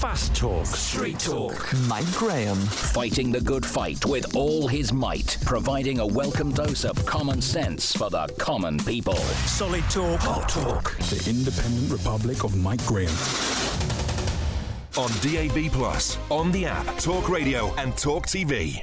Fast talk. Straight talk. Mike Graham. Fighting the good fight with all his might, providing a welcome dose of common sense for the common people. Solid talk. Hot talk. The Independent Republic of Mike Graham. On DAB Plus, on the app, Talk Radio, and Talk TV.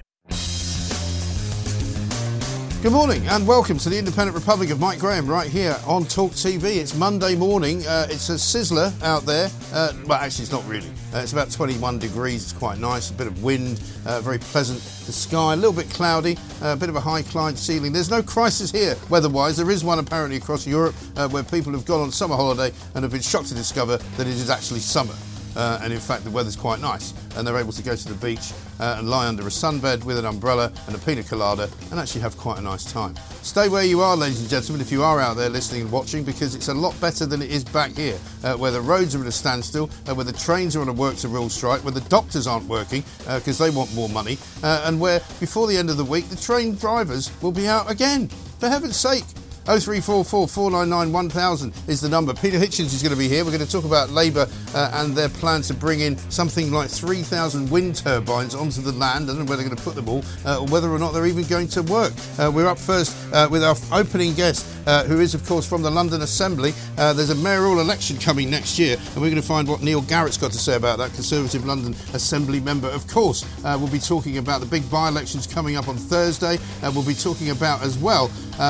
Good morning and welcome to the Independent Republic of Mike Graham right here on Talk TV. It's Monday morning. Uh, it's a sizzler out there. Uh, well, actually, it's not really. Uh, it's about 21 degrees. It's quite nice. A bit of wind, uh, very pleasant. The sky a little bit cloudy, uh, a bit of a high climb ceiling. There's no crisis here weather-wise. There is one apparently across Europe uh, where people have gone on summer holiday and have been shocked to discover that it is actually summer. Uh, and in fact, the weather's quite nice, and they're able to go to the beach uh, and lie under a sunbed with an umbrella and a pina colada and actually have quite a nice time. Stay where you are, ladies and gentlemen, if you are out there listening and watching, because it's a lot better than it is back here, uh, where the roads are at a standstill, uh, where the trains are on a work to rule strike, where the doctors aren't working because they want more money, uh, and where before the end of the week the train drivers will be out again. For heaven's sake, 0344 499 1000 is the number. Peter Hitchens is going to be here. We're going to talk about Labour uh, and their plan to bring in something like 3,000 wind turbines onto the land. I don't know where they're going to put them all uh, or whether or not they're even going to work. Uh, we're up first uh, with our opening guest, uh, who is, of course, from the London Assembly. Uh, there's a mayoral election coming next year, and we're going to find what Neil Garratt's got to say about that. Conservative London Assembly member, of course. we'll be talking about the big by elections coming up on Thursday. we'll be talking about as well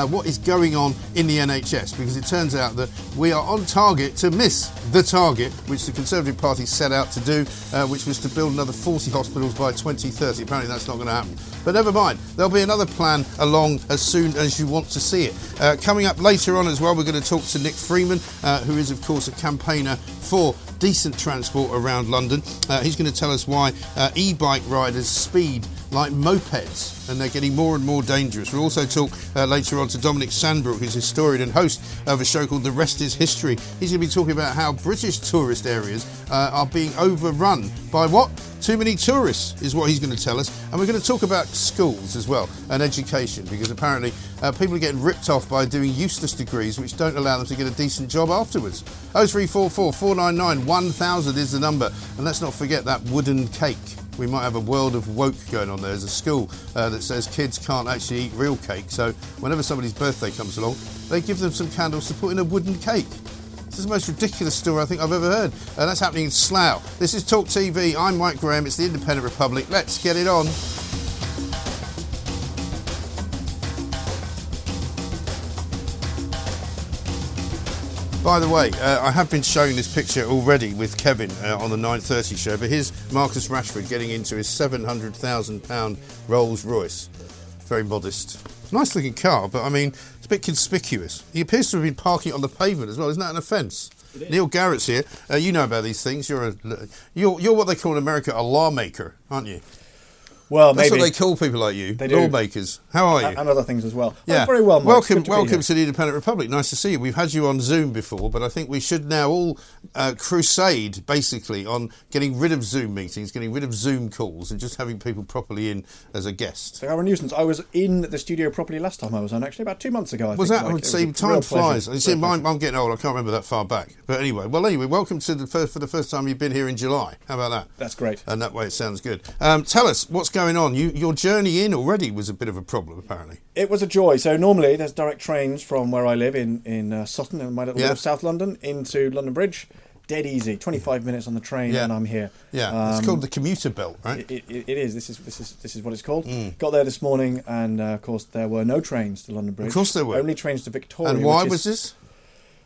what is going on on in the NHS because it turns out that we are on target to miss the target which the Conservative Party set out to do, uh, which was to build another 40 hospitals by 2030. Apparently, that's not going to happen. But never mind, there'll be another plan along as soon as you want to see it. Uh, coming up later on as well, we're going to talk to Nick Freeman, uh, who is, of course, a campaigner for decent transport around London. Uh, he's going to tell us why uh, e bike riders speed like mopeds and they're getting more and more dangerous. We'll also talk uh, later on to Dominic Sandbrook, who's historian and host of a show called The Rest is History. He's going to be talking about how British tourist areas uh, are being overrun by what? Too many tourists is what he's going to tell us. And we're going to talk about schools as well and education because apparently uh, people are getting ripped off by doing useless degrees which don't allow them to get a decent job afterwards. 0344 499 1000 is the number. And let's not forget that wooden cake we might have a world of woke going on there. There's a school uh, that says kids can't actually eat real cake, so whenever somebody's birthday comes along, they give them some candles to put in a wooden cake. This is the most ridiculous story I think I've ever heard, and that's happening in Slough. This is Talk TV. I'm Mike Graham. It's the Independent Republic. Let's get it on. By the way, uh, I have been showing this picture already with Kevin uh, on the 9:30 show, but here's Marcus Rashford getting into his 700,000 pound Rolls Royce. Very modest. Nice looking car, but I mean, it's a bit conspicuous. He appears to have been parking on the pavement as well. Isn't that an offence? Neil Garratt's here. Uh, you know about these things. You're a, you're, you're what they call in America a lawmaker, aren't you? Well, That's maybe what they call people like you, They do. lawmakers. How are you? and other things as well. Yeah, Oh, very well. Mike. Welcome, to welcome to the Independent Republic. Nice to see you. We've had you on Zoom before, but I think we should now all uh, crusade basically on getting rid of Zoom meetings, getting rid of Zoom calls, and just having people properly in as a guest. They are a nuisance. I was in the studio properly last time I was on, actually, about two months ago. I Was think, that? I Mike. would It say was a time flies. You see, pleasure. I'm getting old. I can't remember that far back. But anyway, well, anyway, welcome to the first for the first time you've been here in July. How about that? That's great. And that way it sounds good. Um, tell us what's going on. You, your journey in already was a bit of a problem, apparently. It was a joy. So normally there's direct trains from where I live in in uh, Sutton, in my little Yeah. South London, into London Bridge. Dead easy. 25 minutes on the train, Yeah. and I'm here. Yeah, it's Um, called the commuter belt, right? It, it, it is. This is this is this is what it's called. Mm. Got there this morning, and uh, of course there were no trains to London Bridge. Of course there were. Only trains to Victoria. and why was this?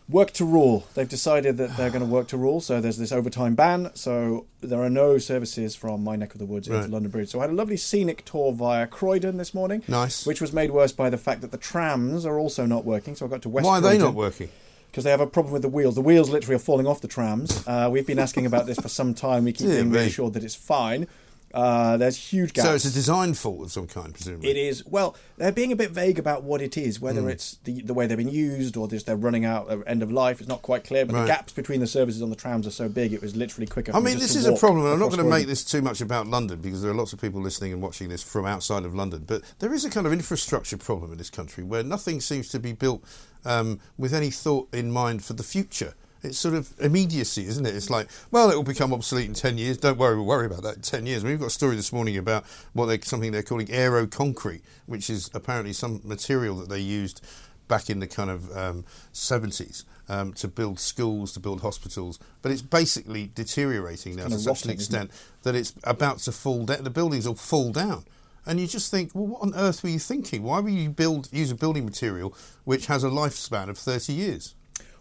Work to rule. They've decided that they're going to work to rule. So there's this overtime ban. So there are no services from my neck of the woods Right. into London Bridge. So I had a lovely scenic tour via Croydon this morning. Nice. Which was made worse by the fact that the trams are also not working. So I got to West. Why are they not working? Because they have a problem with the wheels. The wheels literally are falling off the trams. Uh, we've been asking about this for some time. We keep being reassured that it's fine. Uh, there's huge gaps. So it's a design fault of some kind, presumably. It is well. They're being a bit vague about what it is, whether Mm. it's the the way they've been used or just they're running out at end of life. It's not quite clear. But Right. the gaps between the services on the trams are so big, it was literally quicker. I mean, this is a problem, and I'm not going to make this too much about London because there are lots of people listening and watching this from outside of London. But there is a kind of infrastructure problem in this country where nothing seems to be built um, with any thought in mind for the future. It's sort of immediacy, isn't it? It's like, well, it will become obsolete in ten years. Don't worry, we'll worry about that in ten years. We've got a story this morning about what they something they're calling aero concrete, which is apparently some material that they used back in the kind of um, 70s um, to build schools, to build hospitals. But it's basically deteriorating now kind to such an isn't it? extent that it's about to fall down. The buildings will fall down. And you just think, well, what on earth were you thinking? Why would you build use a building material which has a lifespan of 30 years?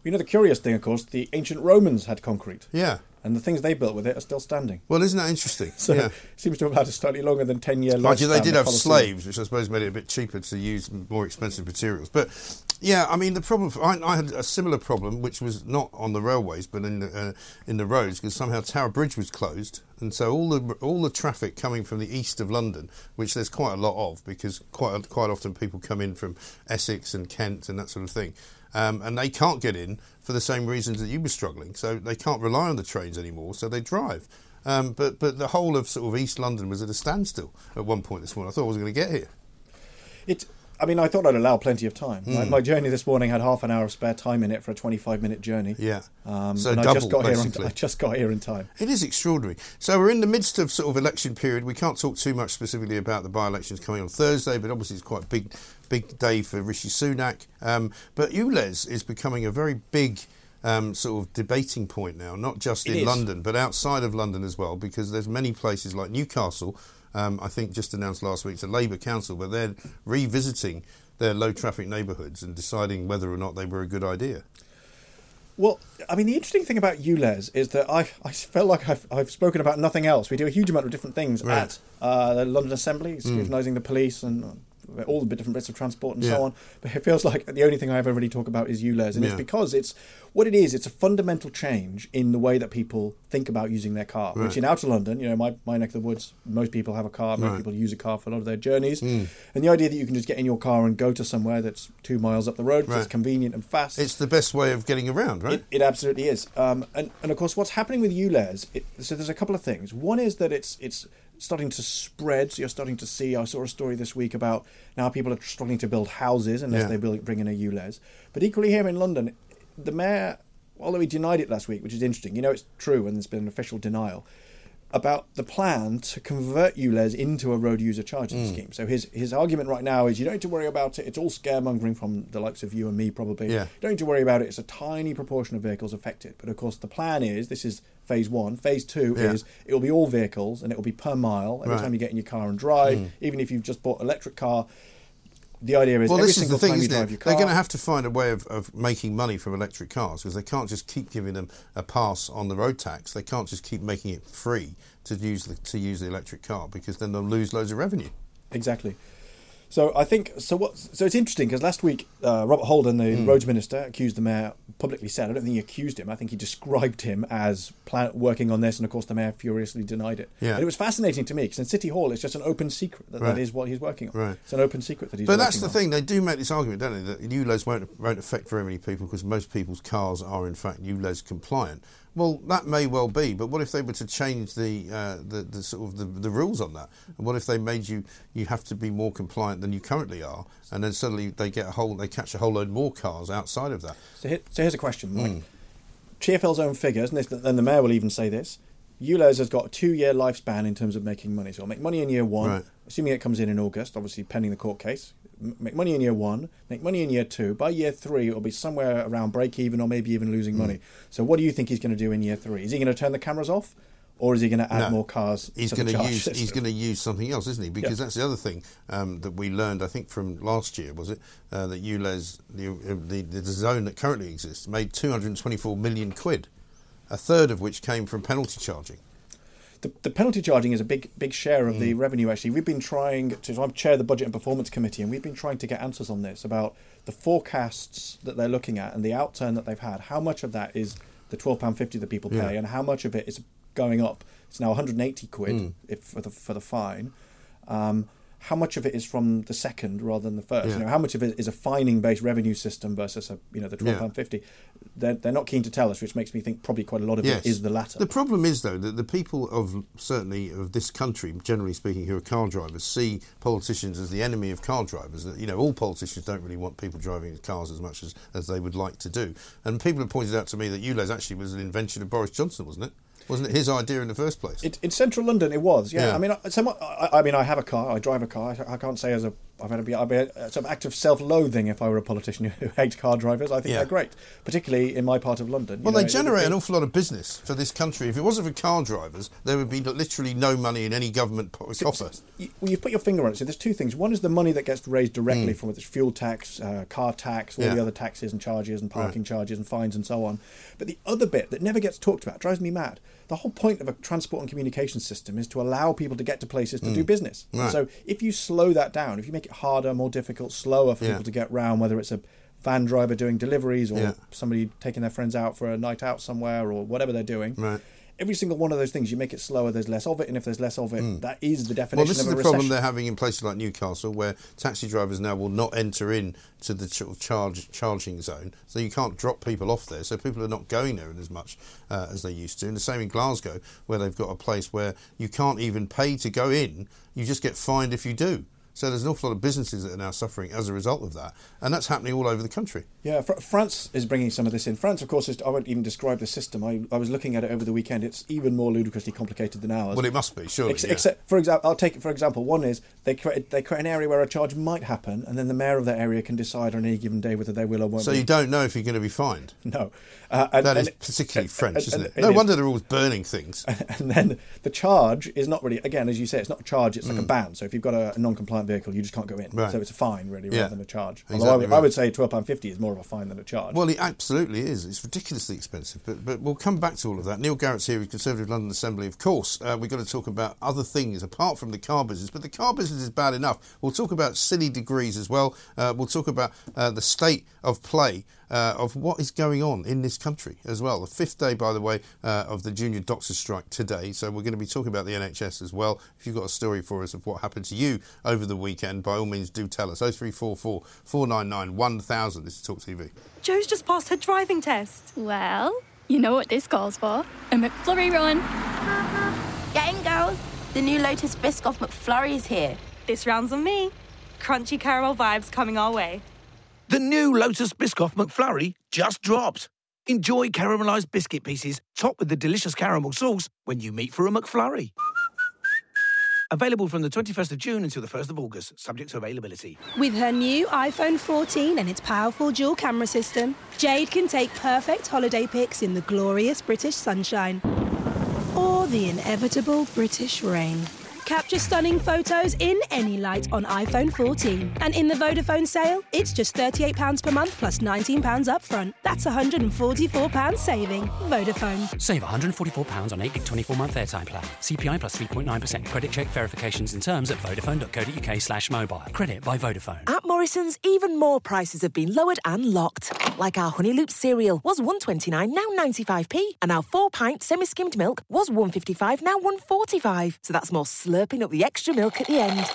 You know the curious thing, of course, the ancient Romans had concrete, Yeah. and the things they built with it are still standing. Well, isn't that interesting? So yeah. it seems to have had a slightly longer than ten year Mind you, lifespan. they did have Colosseum. slaves, which I suppose made it a bit cheaper to use more expensive materials. But yeah, I mean, the problem I, I had a similar problem, which was not on the railways, but in the uh, in the roads, because somehow Tower Bridge was closed, and so all the all the traffic coming from the east of London, which there's quite a lot of, because quite quite often people come in from Essex and Kent and that sort of thing. Um, and they can't get in for the same reasons that you were struggling. So they can't rely on the trains anymore. So they drive. Um, but but the whole of sort of East London was at a standstill at one point this morning. I thought I was going to get here. It. I mean, I thought I'd allow plenty of time. Hmm. My, my journey this morning had half an hour of spare time in it for a 25 minute journey. Yeah. Um, So and I just got here. basically. On, I just got here in time. It is extraordinary. So we're in the midst of sort of election period. We can't talk too much specifically about the by-elections coming on Thursday, but obviously it's quite a big, big day for Rishi Sunak. Um, but ULEZ is becoming a very big um, sort of debating point now, not just It in is. London, but outside of London as well, because there's many places like Newcastle. Um, I think just announced last week it's a Labour council, but they're revisiting their low traffic neighbourhoods and deciding whether or not they were a good idea. Well, I mean, the interesting thing about ULEZ is that I, I felt like I've, I've spoken about nothing else. We do a huge amount of different things Right. at uh, the London Assembly, scrutinising the police and all the different bits of transport and Yeah. so on. But it feels like the only thing I ever really talk about is ULEZ, and it's because it's what it is. It's a fundamental change in the way that people think about using their car. Right. Which in outer London, you know, my, my neck of the woods, most people have a car. Most Right. people use a car for a lot of their journeys. Mm. And the idea that you can just get in your car and go to somewhere that's two miles up the road, right. it's convenient and fast. It's the best way of getting around, right? It, it absolutely is. Um, and, and of course, what's happening with ULEZ, it, so there's a couple of things. One is that it's it's starting to spread. So you're starting to see, I saw a story this week about now people are struggling to build houses unless Yeah. they build, bring in a ULEZ. But equally here in London, the mayor, although he denied it last week, which is interesting, you know it's true and there's been an official denial, about the plan to convert ULEZ into a road user charging Hmm. scheme. So his his argument right now is you don't need to worry about it. It's all scaremongering from the likes of you and me probably. Yeah. You don't need to worry about it. It's a tiny proportion of vehicles affected. But of course, the plan is this is phase one. Phase two Yeah. is it will be all vehicles and it will be per mile every Right. Time you get in your car and drive. Hmm. Even if you've just bought an electric car, the idea is well, every this is single the thing, time drive it? your car, They're going to have to find a way of, of making money from electric cars because they can't just keep giving them a pass on the road tax. They can't just keep making it free to use the, to use the electric car because then they'll lose loads of revenue. Exactly. So I think so. What? So it's interesting because last week uh, Robert Holden, the Hmm. roads minister, accused the mayor publicly said. I don't think he accused him. I think he described him as plan- working on this, and of course the mayor furiously denied it. Yeah. And it was fascinating to me because in City Hall it's just an open secret that Right. that is what he's working on. Right. It's an open secret that he's. But that's the on. thing, they do make this argument, don't they, that ULEZ won't, won't affect very many people because most people's cars are in fact ULEZ compliant. Well, that may well be, but what if they were to change the uh, the, the sort of the, the rules on that? And what if they made you you have to be more compliant than you currently are, and then suddenly they get a whole they catch a whole load more cars outside of that? So, here, so here's a question. Hmm. TFL's own figures, and this, then the mayor will even say this. ULEZ has got a two-year lifespan in terms of making money. So it'll make money in year one, Right. assuming it comes in in August, obviously pending the court case. Make money in year one, make money in year two. By year three, it'll be somewhere around break even or maybe even losing Hmm. money. So what do you think he's going to do in year three? Is he going to turn the cameras off, or is he going to add No. more cars? He's going to use he's going to use something else, isn't he? Because Yeah. that's the other thing um, that we learned, I think, from last year was it uh, that ULEZ the, the the zone that currently exists made 224 million quid, a third of which came from penalty charging. The, the penalty charging is a big big share of the Mm. revenue actually we've been trying to so i'm chair of the budget and performance committee and we've been trying to get answers on this about the forecasts that they're looking at and the outturn that they've had how much of that is the £12.50 that people pay Yeah. and how much of it is going up it's now 180 quid Mm. if for the for the fine um, how much of it is from the second rather than the first? Yeah. You know, how much of it is a fining based revenue system versus a you know the twelve Yeah. fifty? They're, they're not keen to tell us, which makes me think probably quite a lot of Yes. it is the latter. The problem is, though, that the people of certainly of this country, generally speaking, who are car drivers, see politicians as the enemy of car drivers. That, You know, all politicians don't really want people driving cars as much as, as they would like to do. And people have pointed out to me that ULEZ actually was an invention of Boris Johnson, wasn't it? Wasn't it his idea in the first place? It, in central London, it was. Yeah, Yeah. I mean, I, somewhat, I, I mean, I have a car. I drive a car. I, I can't say as a I've had to be, I'd be a, some act of self-loathing if I were a politician who hates car drivers. I think Yeah. they're great, particularly in my part of London. you Well, know, they generate it- an awful lot of business for this country. If it wasn't for car drivers, there would be literally no money in any government po- coffer. you, well, you've put your finger on it. So there's two things. One is the money that gets raised directly Mm. from it's fuel tax, uh, car tax, all Yeah. the other taxes and charges and parking charges and fines and so on. But the other bit that never gets talked about drives me mad. The whole point of a transport and communication system is to allow people to get to places to do business. Mm. Right. So if you slow that down, if you make it harder, more difficult, slower for Yeah. people to get round, whether it's a van driver doing deliveries or Yeah. somebody taking their friends out for a night out somewhere or whatever they're doing. Right. Every single one of those things, you make it slower, there's less of it, and if there's less of it, that is the definition Well, this of is the problem they're having in places like Newcastle, where taxi drivers now will not enter in to the ch- charge charging zone, so you can't drop people off there. So people are not going there as much uh, as they used to. And the same in Glasgow, where they've got a place where you can't even pay to go in; you just get fined if you do. So there's an awful lot of businesses that are now suffering as a result of that, and that's happening all over the country. Yeah, Fr- France is bringing some of this in. France, of course, is, I won't even describe the system. I, I was looking at it over the weekend. It's even more ludicrously complicated than ours. Well, it must be surely. Ex- yeah. Except, for example, I'll take it for example. One is they create they create an area where a charge might happen, and then the mayor of that area can decide on any given day whether they will or won't. so be. you don't know if you're going to be fined. no, uh, and, That is and- particularly French, and- isn't it? No is. wonder they're always burning things. and then the charge is not really again as you say it's not a charge it's like a Mm. ban so if you've got a, a non-compliant vehicle you just can't go in Right. so it's a fine really Yeah. rather than a charge although I Exactly would, I would say £12.50 is more of a fine than a charge Well, it absolutely is. It's ridiculously expensive. But, but we'll come back to all of that. Neil Garratt's here, with Conservative London Assembly. Of course, uh, we've got to talk about other things apart from the car business. But the car business is bad enough. We'll talk about silly degrees as well. Uh, we'll talk about uh, the state of play. Uh, of what is going on in this country as well. The fifth day, by the way, uh, of the junior doctors' strike today. So we're going to be talking about the NHS as well. If you've got a story for us of what happened to you over the weekend, by all means do tell us. 0344 499 1000. This is Talk TV. Joe's just passed her driving test. Well, you know what this calls for? A McFlurry run. Get in, girls. The new Lotus Biscoff McFlurry is here. This round's on me. Crunchy caramel vibes coming our way. The new Lotus Biscoff McFlurry just dropped. Enjoy caramelized biscuit pieces topped with the delicious caramel sauce when you meet for a McFlurry. Available from the 21st of June until the 1st of August, subject to availability. With her new iPhone 14 and its powerful dual camera system, Jade can take perfect holiday pics in the glorious British sunshine or the inevitable British rain. Capture stunning photos in any light on iPhone 14. And in the Vodafone sale, it's just £38 per month plus £19 upfront. That's £144 saving. Vodafone. Save £144 on 8 gig 24 month airtime plan. CPI plus 3.9%. Credit check verifications and terms at vodafone.co.uk slash mobile. Credit by Vodafone. At Morrison's, even more prices have been lowered and locked. Like our Honey Loop cereal was 129 now 95p, and our four pint semi skimmed milk was 155 now 145. So that's more slurping up the extra milk at the end.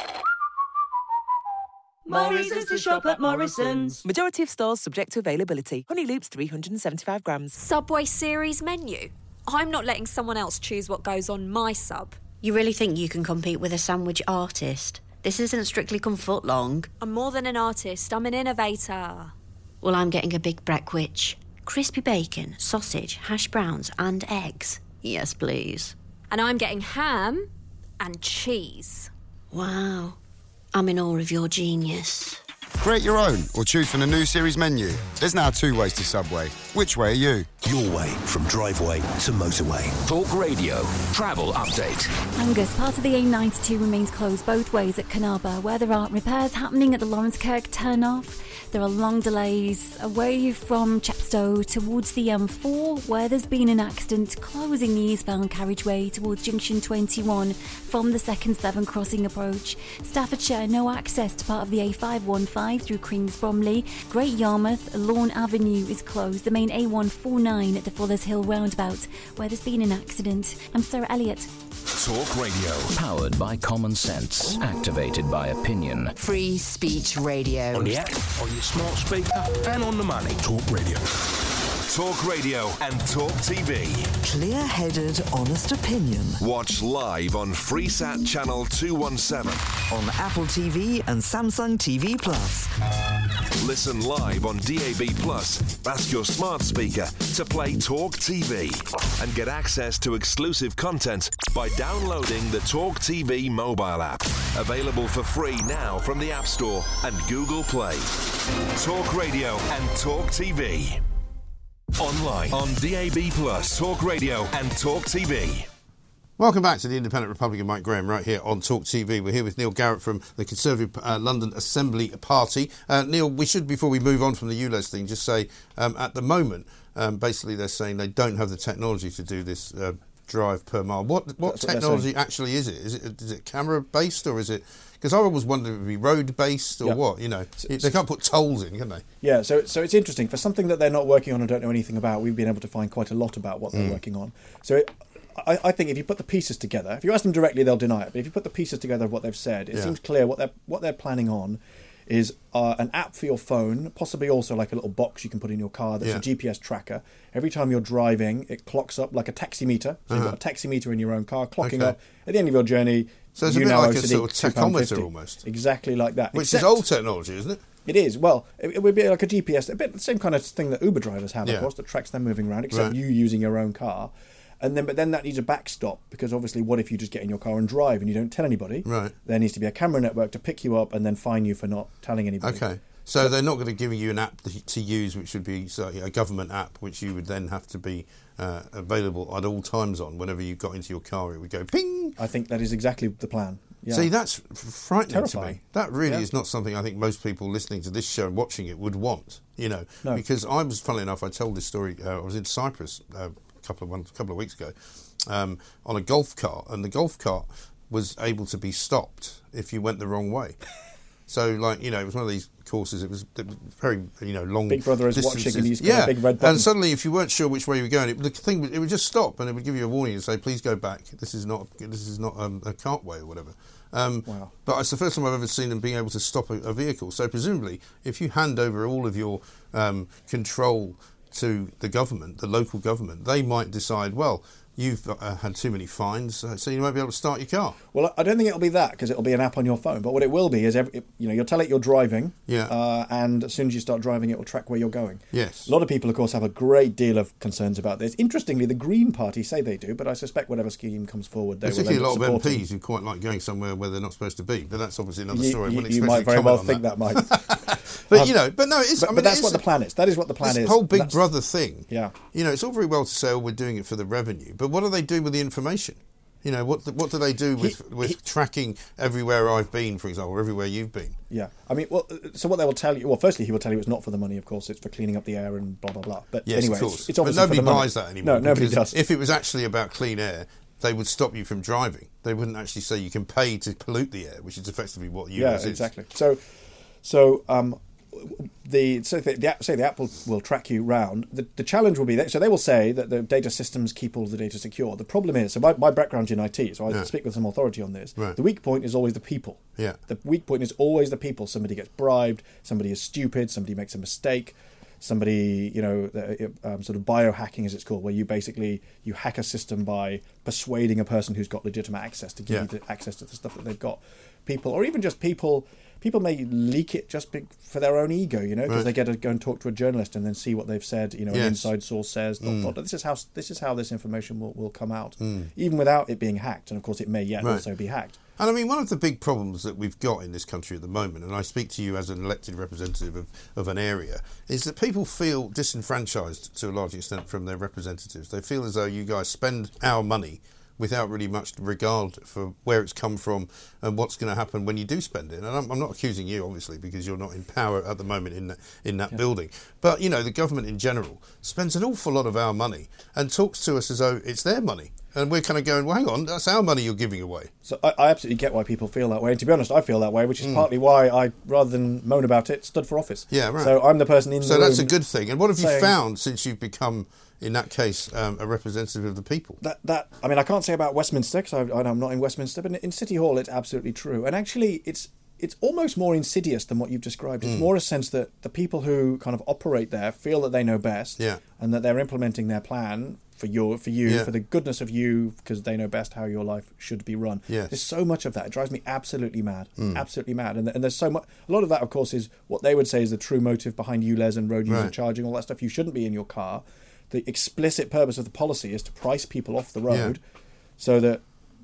More reasons to shop at Morrison's. Majority of stores subject to availability. Honey Loops 375 grams. Subway series menu. I'm not letting someone else choose what goes on my sub. You really think you can compete with a sandwich artist? This isn't strictly come foot long. I'm more than an artist, I'm an innovator. Well, I'm getting a big breckwich. Crispy bacon, sausage, hash browns, and eggs. Yes, please. And I'm getting ham and cheese. Wow. I'm in awe of your genius. Create your own or choose from the new series menu. There's now two ways to Subway. Which way are you? Your way from driveway to motorway. Talk Radio. Travel update. Angus, part of the A92 remains closed both ways at Canarba, where there are repairs happening at the Laurencekirk turnoff. There are long delays away from Chepstow towards the M4, where there's been an accident closing the eastbound carriageway towards Junction 21 from the second Severn crossing approach. Staffordshire, no access to part of the A515 through Queen's Bromley. Great Yarmouth, Lawn Avenue is closed. The main A149 at the Fullers Hill roundabout, where there's been an accident. I'm Sarah Elliott. Talk Radio. Powered by common sense. Activated by opinion. Free Speech Radio. On the app, on your smart speaker, and on the money. Talk Radio. Talk Radio and Talk TV. Clear headed, honest opinion. Watch live on Freesat Channel 217. On Apple TV and Samsung TV Plus. Listen live on DAB Plus. Ask your smart speaker to play Talk TV and get access to exclusive content by downloading the Talk TV mobile app. Available for free now from the App Store and Google Play. Talk Radio and Talk TV. Online on DAB Plus, Talk Radio and Talk TV. Welcome back to the Independent Republican Mike Graham right here on Talk TV. We're here with Neil Garratt from the Conservative uh, London Assembly Party. Uh, Neil, we should, before we move on from the ULEZ thing, just say um, at the moment, um, basically they're saying they don't have the technology to do this uh, drive per mile. What what That's what technology actually is it? Is it is it camera based or is it? Because I always wondered if it would be road based or what. You know, they can't put tolls in, can they? Yeah, so so it's interesting for something that they're not working on and don't know anything about. We've been able to find quite a lot about what they're Mm. working on. So it, I, I think if you put the pieces together, if you ask them directly, they'll deny it. But if you put the pieces together of what they've said, it Yeah. seems clear what they're what they're planning on is uh, an app for your phone, possibly also like a little box you can put in your car that's Yeah. a GPS tracker. Every time you're driving, it clocks up like a taximeter. So you've Uh-huh. got a taximeter in your own car, clocking Okay. up at the end of your journey. So it's a bit like a sort of tachometer almost. Exactly like that. Which Except- is old technology, isn't it? it is. Well, it, it would be like a GPS, a bit the same kind of thing that Uber drivers have, Yeah. of course, that tracks them moving around, except Right. you using your own car. And then, but then that needs a backstop because obviously, what if you just get in your car and drive and you don't tell anybody? Right. There needs to be a camera network to pick you up and then fine you for not telling anybody. Okay. So they're not going to give you an app to- to use, which would be a government app, which you would then have to be uh, available at all times on. Whenever you got into your car, it would go ping. I think that is exactly the plan. Yeah. See, that's frightening to Terrifying. me. That really Yeah. is not something I think most people listening to this show and watching it would want. You know, No. because I was, funnily enough, I told this story. Uh, I was in Cyprus uh, a couple of months, couple of weeks ago, um, on a golf cart, and the golf cart was able to be stopped if you went the wrong way. So, like you know, it was one of these courses. It was, it was very you know long. Big Brother is watching distances. and he's got a yeah, big red button. and suddenly, if you weren't sure which way you were going, it, the thing would- it would just stop and it would give you a warning and say, "Please go back. This is not this is not um, a cartway or whatever." Um, Wow. But it's the first time I've ever seen them being able to stop a, a vehicle. So presumably, if you hand over all of your um, control to the government, the local government, they might decide, well, you've uh, had too many fines, uh, so you won't be able to start your car. Well, I don't think it'll be that because it'll be an app on your phone. But what it will be is, every, you know, you'll tell it you're driving, Yeah. uh, and as soon as you start driving, it will track where you're going. Yes. A lot of people, of course, have a great deal of concerns about this. Interestingly, the Green Party say they do, but I suspect whatever scheme comes forward, they will Particularly a lot of. MPs who quite like going somewhere where they're not supposed to be, but that's obviously another You- story. I you- you might very well think that, might. but Um, you know, but no, it's. but- I mean, but that's what the plan is. That is what the plan this is. whole Big Brother thing. Yeah. You know, it's all very well to say, "Oh, we're doing it for the revenue," but what do they do with the information? You know, what what do they do with with tracking everywhere I've been, for example, or everywhere you've been? Yeah, I mean, well, so what they will tell you. Well, firstly, he will tell you it's not for the money. Of course, it's for cleaning up the air and blah blah blah. But Yes, anyway, it's, it's but obviously nobody for the money. buys that anymore. No, nobody does. If it was actually about clean air, they would stop you from driving. They wouldn't actually say you can pay to pollute the air, which is effectively what you yeah, exactly. So, so um, the so the, the say the app will, will track you round. The, the challenge will be that so they will say that the data systems keep all the data secure. The problem is so my, my background's in IT, so I Yeah. speak with some authority on this. Right. The weak point is always the people. Yeah. The weak point is always the people. Somebody gets bribed. Somebody is stupid. Somebody makes a mistake. Somebody, you know, the, um, sort of biohacking, as it's called, where you basically you hack a system by persuading a person who's got legitimate access to give Yeah. you the access to the stuff that they've got. People, or even just people, people may leak it just for their own ego, you know, because Right. they get to go and talk to a journalist and then see what they've said. You know, an inside source says, dot, Mm. dot, dot. this is how this is how this information will, will come out, Mm. even without it being hacked. And of course, it may yet Right. also be hacked. And I mean, one of the big problems that we've got in this country at the moment, and I speak to you as an elected representative of, of an area, is that people feel disenfranchised to a large extent from their representatives. They feel as though you guys spend our money without really much regard for where it's come from and what's going to happen when you do spend it. And I'm, I'm not accusing you, obviously, because you're not in power at the moment in that, in that building. But, you know, the government in general spends an awful lot of our money and talks to us as though it's their money. And we're kind of going, well, hang on, that's our money you're giving away. So I, I absolutely get why people feel that way. And to be honest, I feel that way, which is Mm. partly why I, rather than moan about it, stood for office. Yeah, right. So I'm the person in So the that's a good thing. And what have you found since you've become in that case, um, a representative of the people. That that I mean, I can't say about Westminster because I'm not in Westminster, but in City Hall, it's absolutely true. And actually, it's it's almost more insidious than what you've described. It's Mm. more a sense that the people who kind of operate there feel that they know best, Yeah. and that they're implementing their plan for your for you Yeah. for the goodness of you because they know best how your life should be run. Yes. There's so much of that. It drives me absolutely mad, Mm. absolutely mad. And, and there's so much. A lot of that, of course, is what they would say is the true motive behind ULEZ and road user Right. charging, all that stuff. You shouldn't be in your car. The explicit purpose of the policy is to price people off the road, so that.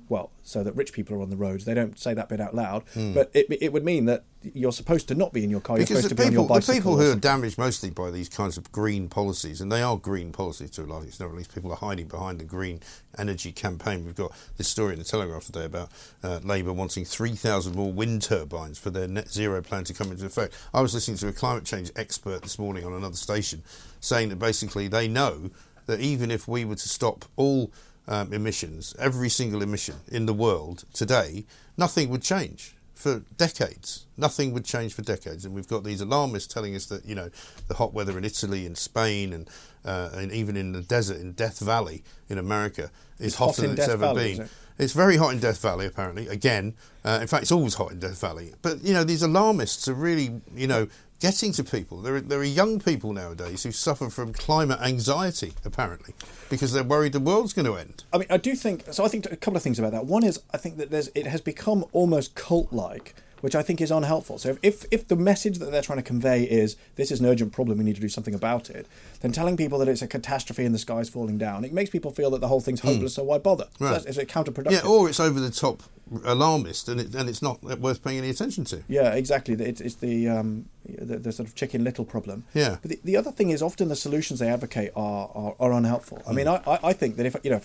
Well, so that rich people are on the roads. They don't say that bit out loud, Mm. but it, it would mean that you're supposed to not be in your car. You're supposed to be people, on your the people who are damaged mostly by these kinds of green policies, and they are green policies to a large extent, or at least people are hiding behind the green energy campaign. We've got this story in the Telegraph today about uh, Labour wanting 3,000 more wind turbines for their net zero plan to come into effect. I was listening to a climate change expert this morning on another station saying that basically they know that even if we were to stop all um, emissions, every single emission in the world today, nothing would change for decades. Nothing would change for decades, and we've got these alarmists telling us that you know the hot weather in Italy and Spain and uh, and even in the desert in Death Valley in America is It's hotter in than it's Death ever Valley, been. it? It's very hot in Death Valley, apparently. Again, uh, in fact, it's always hot in Death Valley. But you know, these alarmists are really, you know, getting to people. There are, there are young people nowadays who suffer from climate anxiety, apparently, because they're worried the world's going to end. I mean, I do think so. I think a couple of things about that. One is I think that there's it has become almost cult-like, which I think is unhelpful. So if, if if the message that they're trying to convey is this is an urgent problem, we need to do something about it, then telling people that it's a catastrophe and the sky's falling down, it makes people feel that the whole thing's Mm. hopeless. So why bother? So Right. that's, it's counterproductive. Yeah, or it's over the top alarmist, and it, and it's not worth paying any attention to. Yeah, exactly. It's, it's the, um, the the sort of chicken little problem. Yeah. But the, the other thing is often the solutions they advocate are are, are unhelpful. I Mm. mean, I, I I think that if you know.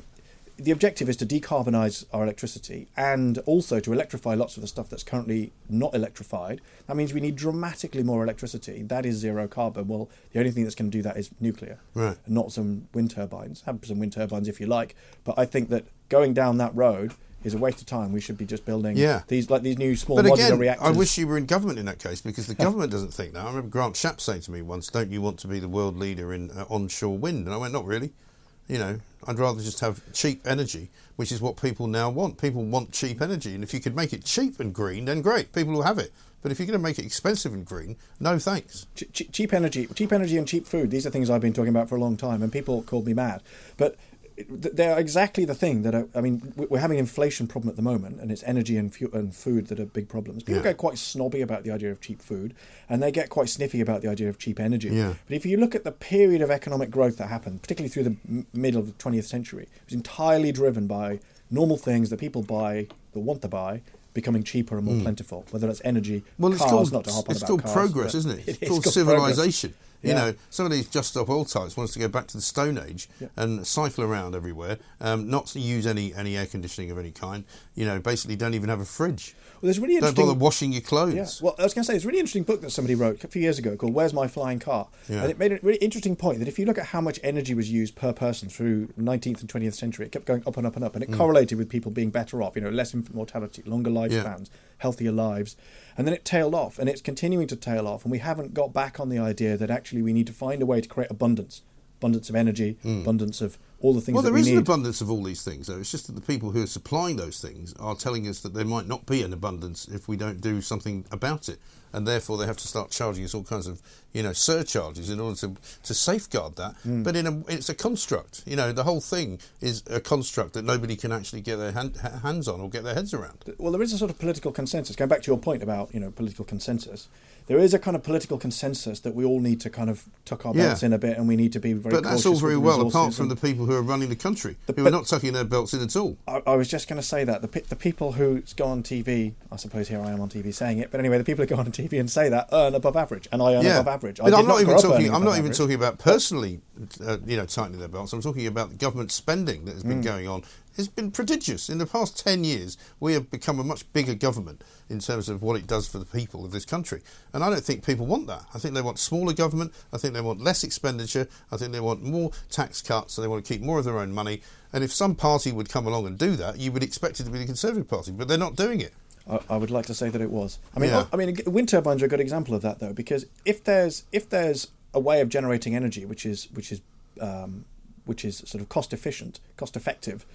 The objective is to decarbonise our electricity and also to electrify lots of the stuff that's currently not electrified. That means we need dramatically more electricity. That is zero carbon. Well, the only thing that's going to do that is nuclear, Right. not some wind turbines. Have some wind turbines if you like, but I think that going down that road is a waste of time. We should be just building Yeah. these like these new small But modular again, reactors. I wish you were in government in that case because the government doesn't think that. I remember Grant Shapps saying to me once, "Don't you want to be the world leader in uh, onshore wind?" And I went, "Not really. You know, I'd rather just have cheap energy, which is what people now want. People want cheap energy, and if you could make it cheap and green, then great. People will have it. But if you're going to make it expensive and green, no thanks. Ch- ch- cheap energy, cheap energy, and cheap food. These are things I've been talking about for a long time, and people called me mad. But th- they're exactly the thing that are, I mean, we- we're having an inflation problem at the moment, and it's energy and, fu- and food that are big problems. People Yeah. get quite snobby about the idea of cheap food, and they get quite sniffy about the idea of cheap energy. Yeah. But if you look at the period of economic growth that happened, particularly through the m- middle of the 20th century, it was entirely driven by normal things that people buy, that want to buy. Becoming cheaper and more Mm. plentiful, whether that's energy, Well, it's cars, called not to hop on it's called cars, progress, isn't it? it It's called called progress. You Yeah. know, some of these just stop old types wants to go back to the Stone Age Yeah. and cycle around everywhere, um, not to use any any air conditioning of any kind. You know, basically don't even have a fridge. Well, there's really don't bother washing your clothes. Yeah. Well, I was going to say, it's a really interesting book that somebody wrote a few years ago called "Where's My Flying Car," Yeah. and it made a really interesting point that if you look at how much energy was used per person through 19th and 20th century, it kept going up and up and up, and it Mm. correlated with people being better off. You know, less infant mortality, longer lifespans, healthier lives, and then it tailed off, and it's continuing to tail off, and we haven't got back on the idea that actually we need to find a way to create abundance, abundance of energy, abundance of all the things Well, there we is an abundance of all these things, though. It's just that the people who are supplying those things are telling us that there might not be an abundance if we don't do something about it, and therefore they have to start charging us all kinds of, you know, surcharges in order to to safeguard that. Mm. But in a, it's a construct. You know, the whole thing is a construct that nobody can actually get their hand, ha- hands on or get their heads around. well, there is a sort of political consensus. Going back to your point about you know political consensus, there is a kind of political consensus that we all need to kind of tuck our Yeah. belts in a bit, and we need to be very. But that's all very well, apart from the people who are running the country, The- who are not tucking their belts in at all. I, I was just going to say that the the people who go on TV, I suppose here I am on TV saying it, but anyway, the people who go on TV and say that earn above average, and I earn above average. I But did I'm not, even talking. I'm not even average. talking about personally, uh, you know, tightening their belts. I'm talking about government spending that has been Mm. going on. Has been prodigious in the past ten years. We have become a much bigger government in terms of what it does for the people of this country, and I don't think people want that. I think they want smaller government. I think they want less expenditure. I think they want more tax cuts, and they want to keep more of their own money. And if some party would come along and do that, you would expect it to be the Conservative Party, but they're not doing it. I, I would like to say that it was. I mean, Yeah. I mean, wind turbines are a good example of that, though, because if there's if there's a way of generating energy which is which is um, which is sort of cost efficient, cost effective,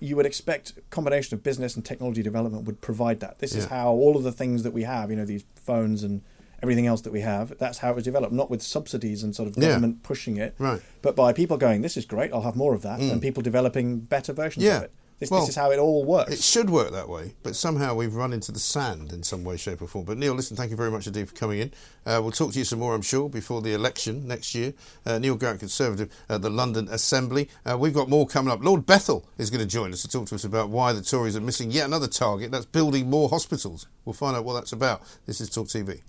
you would expect a combination of business and technology development would provide that. This is how all of the things that we have, you know, these phones and everything else that we have, that's how it was developed, not with subsidies and sort of Yeah. government pushing it, Right. but by people going, this is great, I'll have more of that, Mm. and people developing better versions Yeah. of it. This, Well, this is how it all works. It should work that way, but somehow we've run into the sand in some way, shape, or form. But Neil, listen, thank you very much indeed for coming in. Uh, we'll talk to you some more, I'm sure, before the election next year. Uh, Neil Garratt, Conservative at the London Assembly. Uh, we've got more coming up. Lord Bethell is going to join us to talk to us about why the Tories are missing yet another target. That's building more hospitals. We'll find out what that's about. This is Talk TV.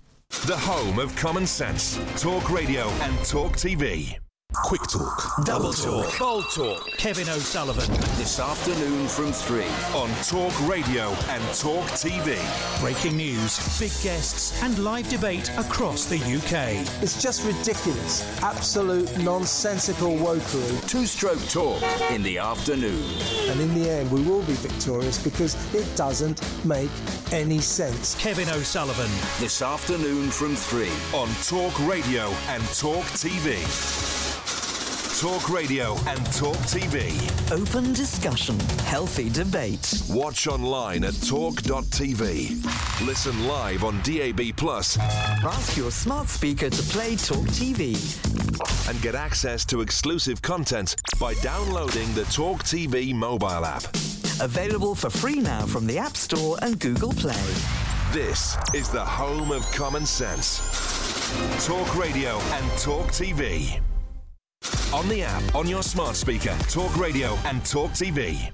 The home of common sense, talk radio and talk TV. Quick Talk. Double Talk. Bold Talk. Kevin O'Sullivan. This afternoon from 3. On Talk Radio and Talk TV. Breaking news, big guests, and live debate across the UK. It's just ridiculous. Absolute nonsensical wokery. Two stroke talk in the afternoon. And in the end, we will be victorious because it doesn't make any sense. Kevin O'Sullivan. This afternoon from 3. On Talk Radio and Talk TV. Talk Radio and Talk TV. Open discussion, healthy debate. Watch online at talk.tv. Listen live on DAB Plus Ask your smart speaker to play Talk TV. and get access to exclusive content by downloading the Talk TV mobile app. Available for free now from the App Store and Google Play. This is the home of common sense. Talk Radio and Talk TV. On the app, on your smart speaker, Talk Radio and Talk TV.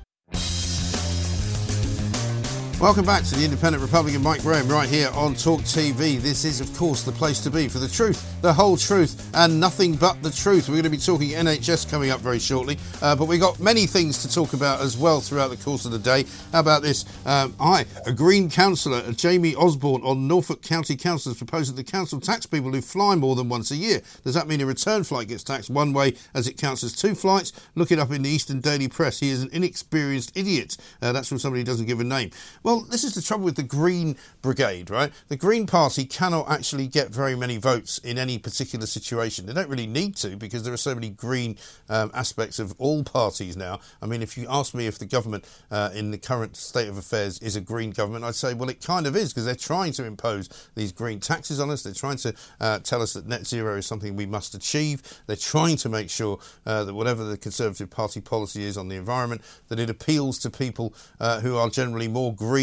Welcome back to the Independent Republican Mike Graham right here on Talk TV. This is, of course, the place to be for the truth, the whole truth, and nothing but the truth. We're going to be talking NHS coming up very shortly, uh, but we've got many things to talk about as well throughout the course of the day. How about this? Um, I, a Green councillor, uh, Jamie Osborne on Norfolk County Council, has proposed that the council tax people who fly more than once a year. Does that mean a return flight gets taxed one way as it counts as two flights? Look it up in the Eastern Daily Press. He is an inexperienced idiot. Uh, that's from somebody who doesn't give a name. Well, this is the trouble with the Green Brigade, right? The Green Party cannot actually get very many votes in any particular situation. They don't really need to because there are so many green um, aspects of all parties now. I mean, if you ask me if the government uh, in the current state of affairs is a green government, I'd say, well, it kind of is because they're trying to impose these green taxes on us. They're trying to uh, tell us that net zero is something we must achieve. They're trying to make sure uh, that whatever the Conservative Party policy is on the environment, that it appeals to people uh, who are generally more green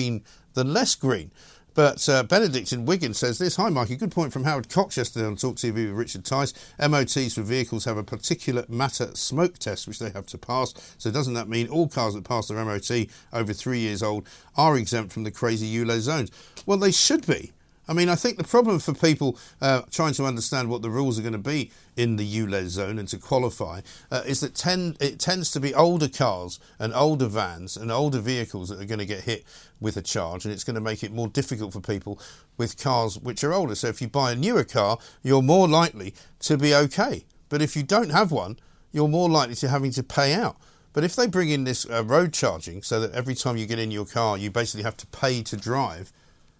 than less green. But uh, Benedict in Wigan says this. Hi, Mike. A good point from Howard Cox yesterday on Talk TV with Richard Tice. MOTs for vehicles have a particulate matter smoke test which they have to pass. So doesn't that mean all cars that pass their MOT over three years old are exempt from the crazy ULEZ zones? Well, they should be. I mean, I think the problem for people uh, trying to understand what the rules are going to be in the ULEZ zone and to qualify uh, is that tend, it tends to be older cars and older vans and older vehicles that are going to get hit with a charge, and it's going to make it more difficult for people with cars which are older. So if you buy a newer car, you're more likely to be okay. But if you don't have one, you're more likely to having to pay out. But if they bring in this uh, road charging so that every time you get in your car, you basically have to pay to drive,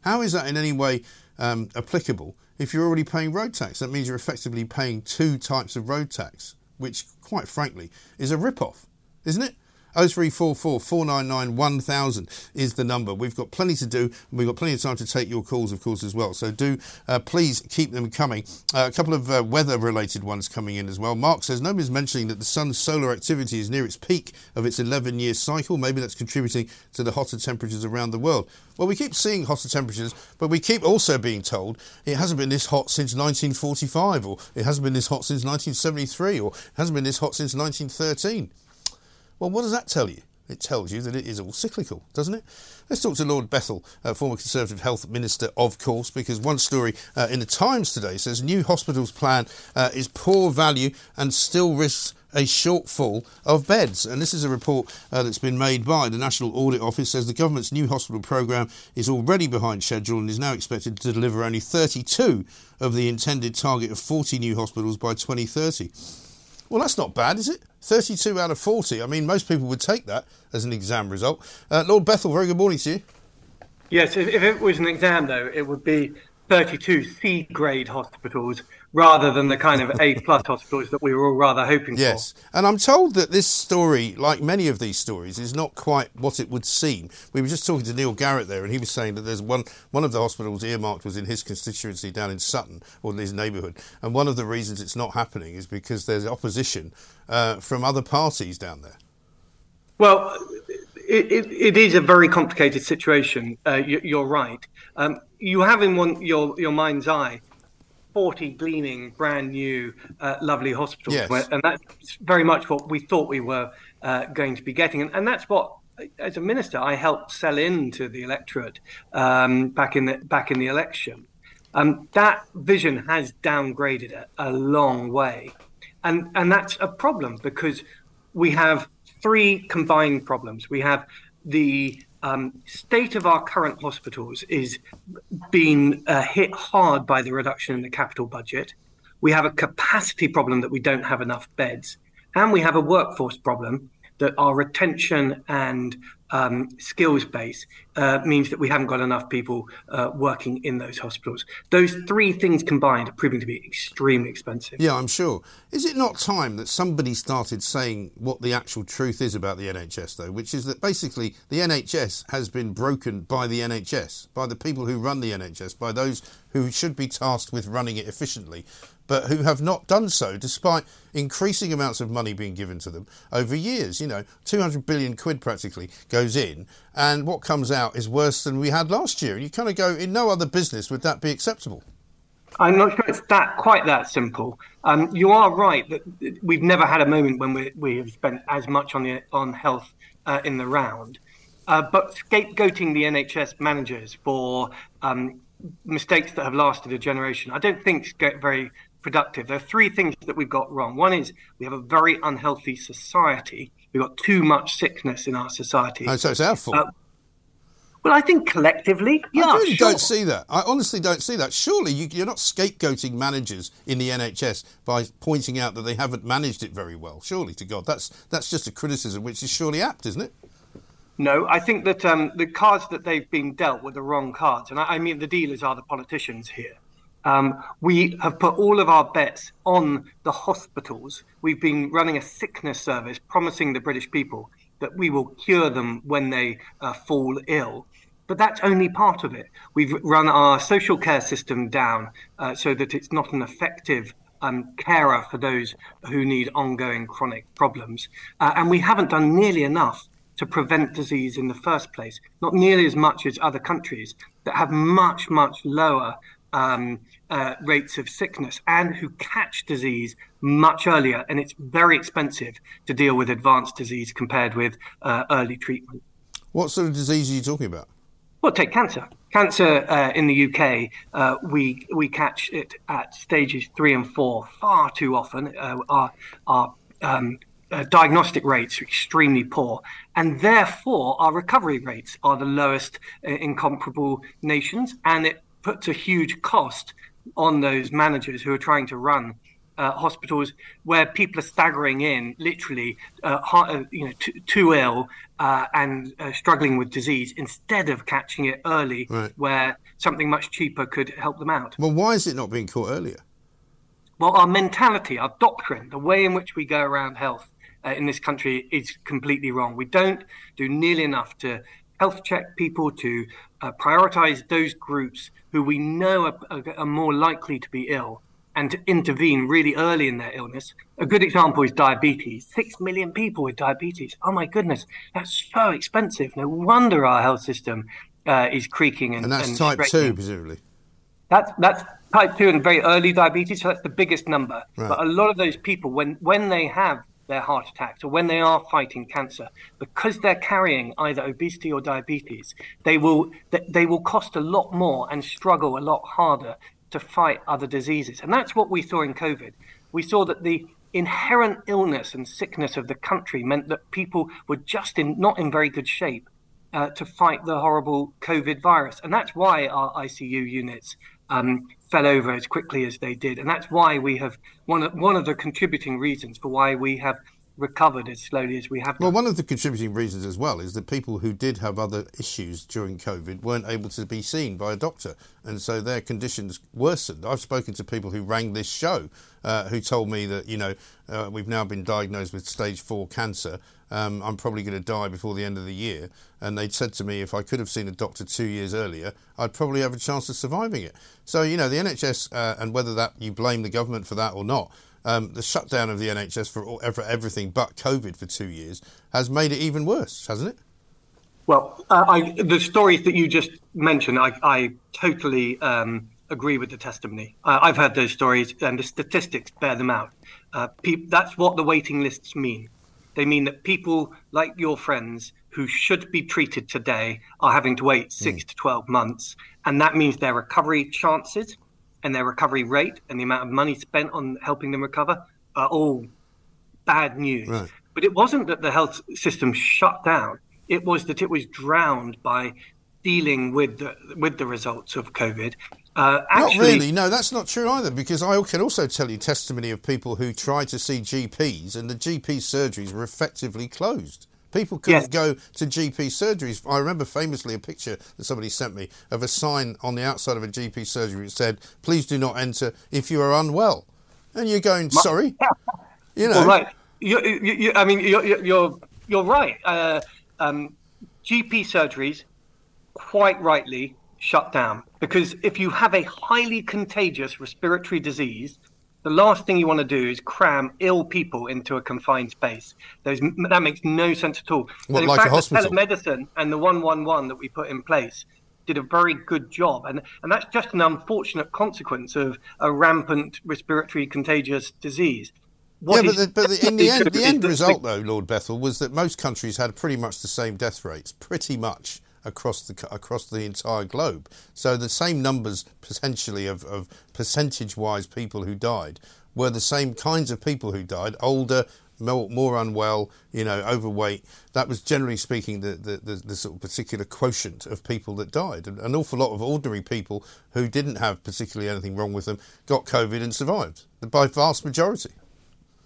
how is that in any way um, applicable if you're already paying road tax? That means you're effectively paying two types of road tax, which, quite frankly, is a rip-off, isn't it? 0344 499 1000 is the number. We've got plenty to do, and we've got plenty of time to take your calls, of course, as well. So do uh, please keep them coming. Uh, a couple of uh, weather related ones coming in as well. Mark says nobody's mentioning that the sun's solar activity is near its peak of its 11 year cycle. Maybe that's contributing to the hotter temperatures around the world. Well, we keep seeing hotter temperatures, but we keep also being told it hasn't been this hot since 1945, or it hasn't been this hot since 1973, or it hasn't been this hot since 1913. Well, what does that tell you? It tells you that it is all cyclical, doesn't it? Let's talk to Lord Bethell, uh, former Conservative Health Minister, of course, because one story uh, in the Times today says new hospitals plan uh, is poor value and still risks a shortfall of beds. And this is a report uh, that's been made by the National Audit Office. Says the government's new hospital programme is already behind schedule and is now expected to deliver only 32 of the intended target of 40 new hospitals by 2030. Well, that's not bad, is it? 32 out of 40. I mean, most people would take that as an exam result. Uh, Lord Bethell, very good morning to you. Yes, if, if it was an exam, though, it would be 32 C grade hospitals rather than the kind of A plus hospitals that we were all rather hoping yes. for. Yes, and I'm told that this story, like many of these stories, is not quite what it would seem. We were just talking to Neil Garratt there, and he was saying that there's one one of the hospitals earmarked was in his constituency down in Sutton or in his neighbourhood, and one of the reasons it's not happening is because there's opposition uh, from other parties down there. Well, it, it, it is a very complicated situation. Uh, you, are right. Um, you have in one, your your mind's eye 40 gleaming, brand new, uh, lovely hospitals. Yes. And that's very much what we thought we were uh, going to be getting. And, and, that's what, as a minister, I helped sell into the electorate um, back in the back in the election. Um, that vision has downgraded it a long way, and and that's a problem because we have three combined problems. We have the um, state of our current hospitals is being uh, hit hard by the reduction in the capital budget. We have a capacity problem that we don't have enough beds, and we have a workforce problem that our retention and um, skills base uh, means that we haven't got enough people uh, working in those hospitals. Those three things combined are proving to be extremely expensive. Yeah, I'm sure. Is it not time that somebody started saying what the actual truth is about the NHS, though, which is that basically the NHS has been broken by the NHS, by the people who run the NHS, by those who should be tasked with running it efficiently but who have not done so despite increasing amounts of money being given to them over years. You know, 200 billion quid practically goes in, and what comes out is worse than we had last year. You kind of go, in no other business would that be acceptable. I'm not sure it's that quite that simple. Um, you are right that we've never had a moment when we, we have spent as much on the on health uh, in the round. Uh, but scapegoating the NHS managers for um, mistakes that have lasted a generation, I don't think is very productive. There are three things that we've got wrong. One is we have a very unhealthy society. We've got too much sickness in our society. Oh, so it's our fault. Uh, well, I think collectively, yeah, I really sure. don't see that. I honestly don't see that. Surely you, are not scapegoating managers in the NHS by pointing out that they haven't managed it very well. Surely, to God, that's that's just a criticism which is surely apt, isn't it? No, I think that um, the cards that they've been dealt were the wrong cards, and I, I mean the dealers are the politicians here. Um, we have put all of our bets on the hospitals. We've been running a sickness service, promising the British people that we will cure them when they uh, fall ill. But that's only part of it. We've run our social care system down uh, so that it's not an effective um, carer for those who need ongoing chronic problems. Uh, and we haven't done nearly enough to prevent disease in the first place, not nearly as much as other countries that have much, much lower um, uh, rates of sickness and who catch disease much earlier. And it's very expensive to deal with advanced disease compared with uh, early treatment. What sort of disease are you talking about? Well, take cancer. Cancer uh, in the UK, uh, we we catch it at stages three and four far too often. Uh, our our um, uh, diagnostic rates are extremely poor, and therefore our recovery rates are the lowest in comparable nations, and it puts a huge cost on those managers who are trying to run uh, hospitals where people are staggering in, literally, uh, uh you know, t- too ill uh, and uh, struggling with disease, instead of catching it early, right. where something much cheaper could help them out. Well, why is it not being caught earlier? Well, our mentality, our doctrine, the way in which we go around health uh, in this country is completely wrong. We don't do nearly enough to health check people, to prioritize those groups who we know are, are, more likely to be ill and to intervene really early in their illness. A good example is diabetes. Six million people with diabetes. Oh my goodness, that's so expensive. No wonder our health system uh, is creaking and, and that's and type two, presumably. That's that's type two and very early diabetes. So that's the biggest number. Right. But a lot of those people, when when they have their heart attacks or when they are fighting cancer because they're carrying either obesity or diabetes they will they will cost a lot more and struggle a lot harder to fight other diseases. And that's what we saw in covid. We saw that the inherent illness and sickness of the country meant that people were just in not in very good shape uh, to fight the horrible covid virus. And that's why our icu units um, fell over as quickly as they did. And that's why we have one of, one of the contributing reasons for why we have recovered as slowly as we have. Well, one of the contributing reasons as well is that people who did have other issues during COVID weren't able to be seen by a doctor, and so their conditions worsened. I've spoken to people who rang this show uh, who told me that you know uh, we've now been diagnosed with stage four cancer. Um, I'm probably going to die before the end of the year, and they'd said to me if I could have seen a doctor two years earlier, I'd probably have a chance of surviving it. So you know the NHS, uh, and whether that you blame the government for that or not um, the shutdown of the NHS for, for everything but COVID for two years has made it even worse, hasn't it? Well, uh, I, the stories that you just mentioned, I, I totally um, agree with the testimony. Uh, I've heard those stories, and the statistics bear them out. Uh, pe- that's what the waiting lists mean. They mean that people like your friends who should be treated today are having to wait six mm. to 12 months. And that means their recovery chances and their recovery rate and the amount of money spent on helping them recover are all bad news. Right. But it wasn't that the health system shut down; it was that it was drowned by dealing with the with the results of COVID. Uh, actually, not really. No, that's not true either. Because I can also tell you testimony of people who tried to see GPs, and the GP surgeries were effectively closed. People couldn't yes. go to GP surgeries. I remember famously a picture that somebody sent me of a sign on the outside of a GP surgery which said, "Please do not enter if you are unwell." And you're going, "Sorry," you know. Well, right. You, you, you, I mean, you're you're, you're right. Uh, um, GP surgeries, quite rightly, shut down because if you have a highly contagious respiratory disease the last thing you want to do is cram ill people into a confined space. There's, that makes no sense at all. What, like fact, a hospital? The telemedicine and the 111 that we put in place did a very good job. And, and that's just an unfortunate consequence of a rampant respiratory contagious disease. What yeah, but, the, but the, in the end, the end result, though, Lord Bethell, was that most countries had pretty much the same death rates, pretty much across the across the entire globe. So the same numbers potentially of, of percentage wise people who died were the same kinds of people who died, older, more, more unwell, you know, overweight. That was generally speaking the, the, the, the, sort of particular quotient of people that died. An awful lot of ordinary people who didn't have particularly anything wrong with them got COVID and survived, by vast majority.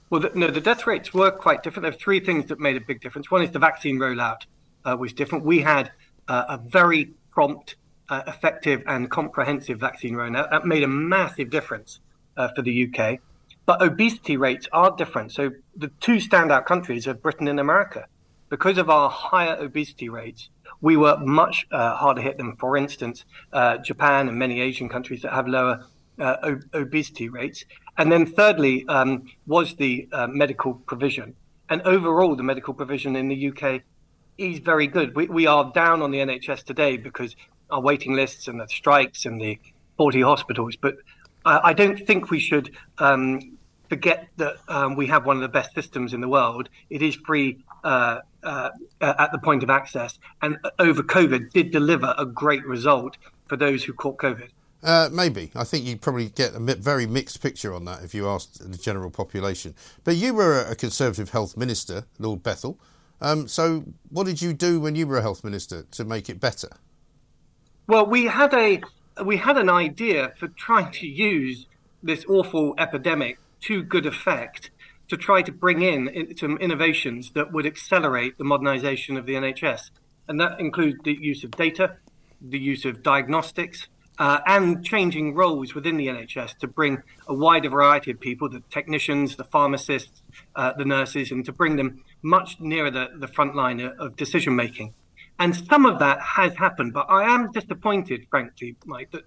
Well, the, no, the death rates were quite different. There are three things that made a big difference. One is the vaccine rollout uh, was different. We had uh, a very prompt, uh, effective, and comprehensive vaccine rollout. That made a massive difference uh, for the UK. But obesity rates are different. So the two standout countries are Britain and America. Because of our higher obesity rates, we were much uh, harder hit than, for instance, uh, Japan and many Asian countries that have lower obesity rates. And then, thirdly, um, was the medical provision. And overall, the medical provision in the UK is very good. We, we are down on the NHS today because our waiting lists and the strikes and the 40 hospitals. But I, I don't think we should um, forget that um, we have one of the best systems in the world. It is free uh, uh, at the point of access, and over COVID did deliver a great result for those who caught COVID. Uh, maybe. I think you'd probably get a very mixed picture on that if you asked the general population. But you were a Conservative Health Minister, Lord Bethell. Um, so, what did you do when you were a health minister to make it better? Well, we had a we had an idea for trying to use this awful epidemic to good effect to try to bring in some innovations that would accelerate the modernization of the NHS, and that includes the use of data, the use of diagnostics, uh, and changing roles within the NHS to bring a wider variety of people the technicians, the pharmacists, uh, the nurses, and to bring them much nearer the, the front line of decision making. And some of that has happened, but I am disappointed, frankly, Mike, that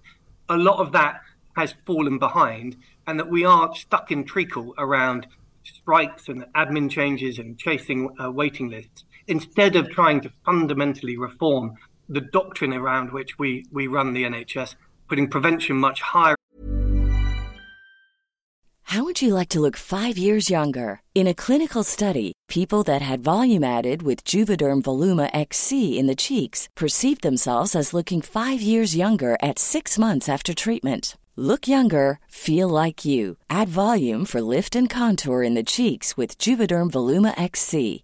a lot of that has fallen behind and that we are stuck in treacle around strikes and admin changes and chasing uh, waiting lists instead of trying to fundamentally reform the doctrine around which we, we run the NHS, putting prevention much higher. How would you like to look five years younger? In a clinical study, people that had volume added with Juvederm Voluma XC in the cheeks perceived themselves as looking five years younger at six months after treatment. Look younger, feel like you. Add volume for lift and contour in the cheeks with Juvederm Voluma XC.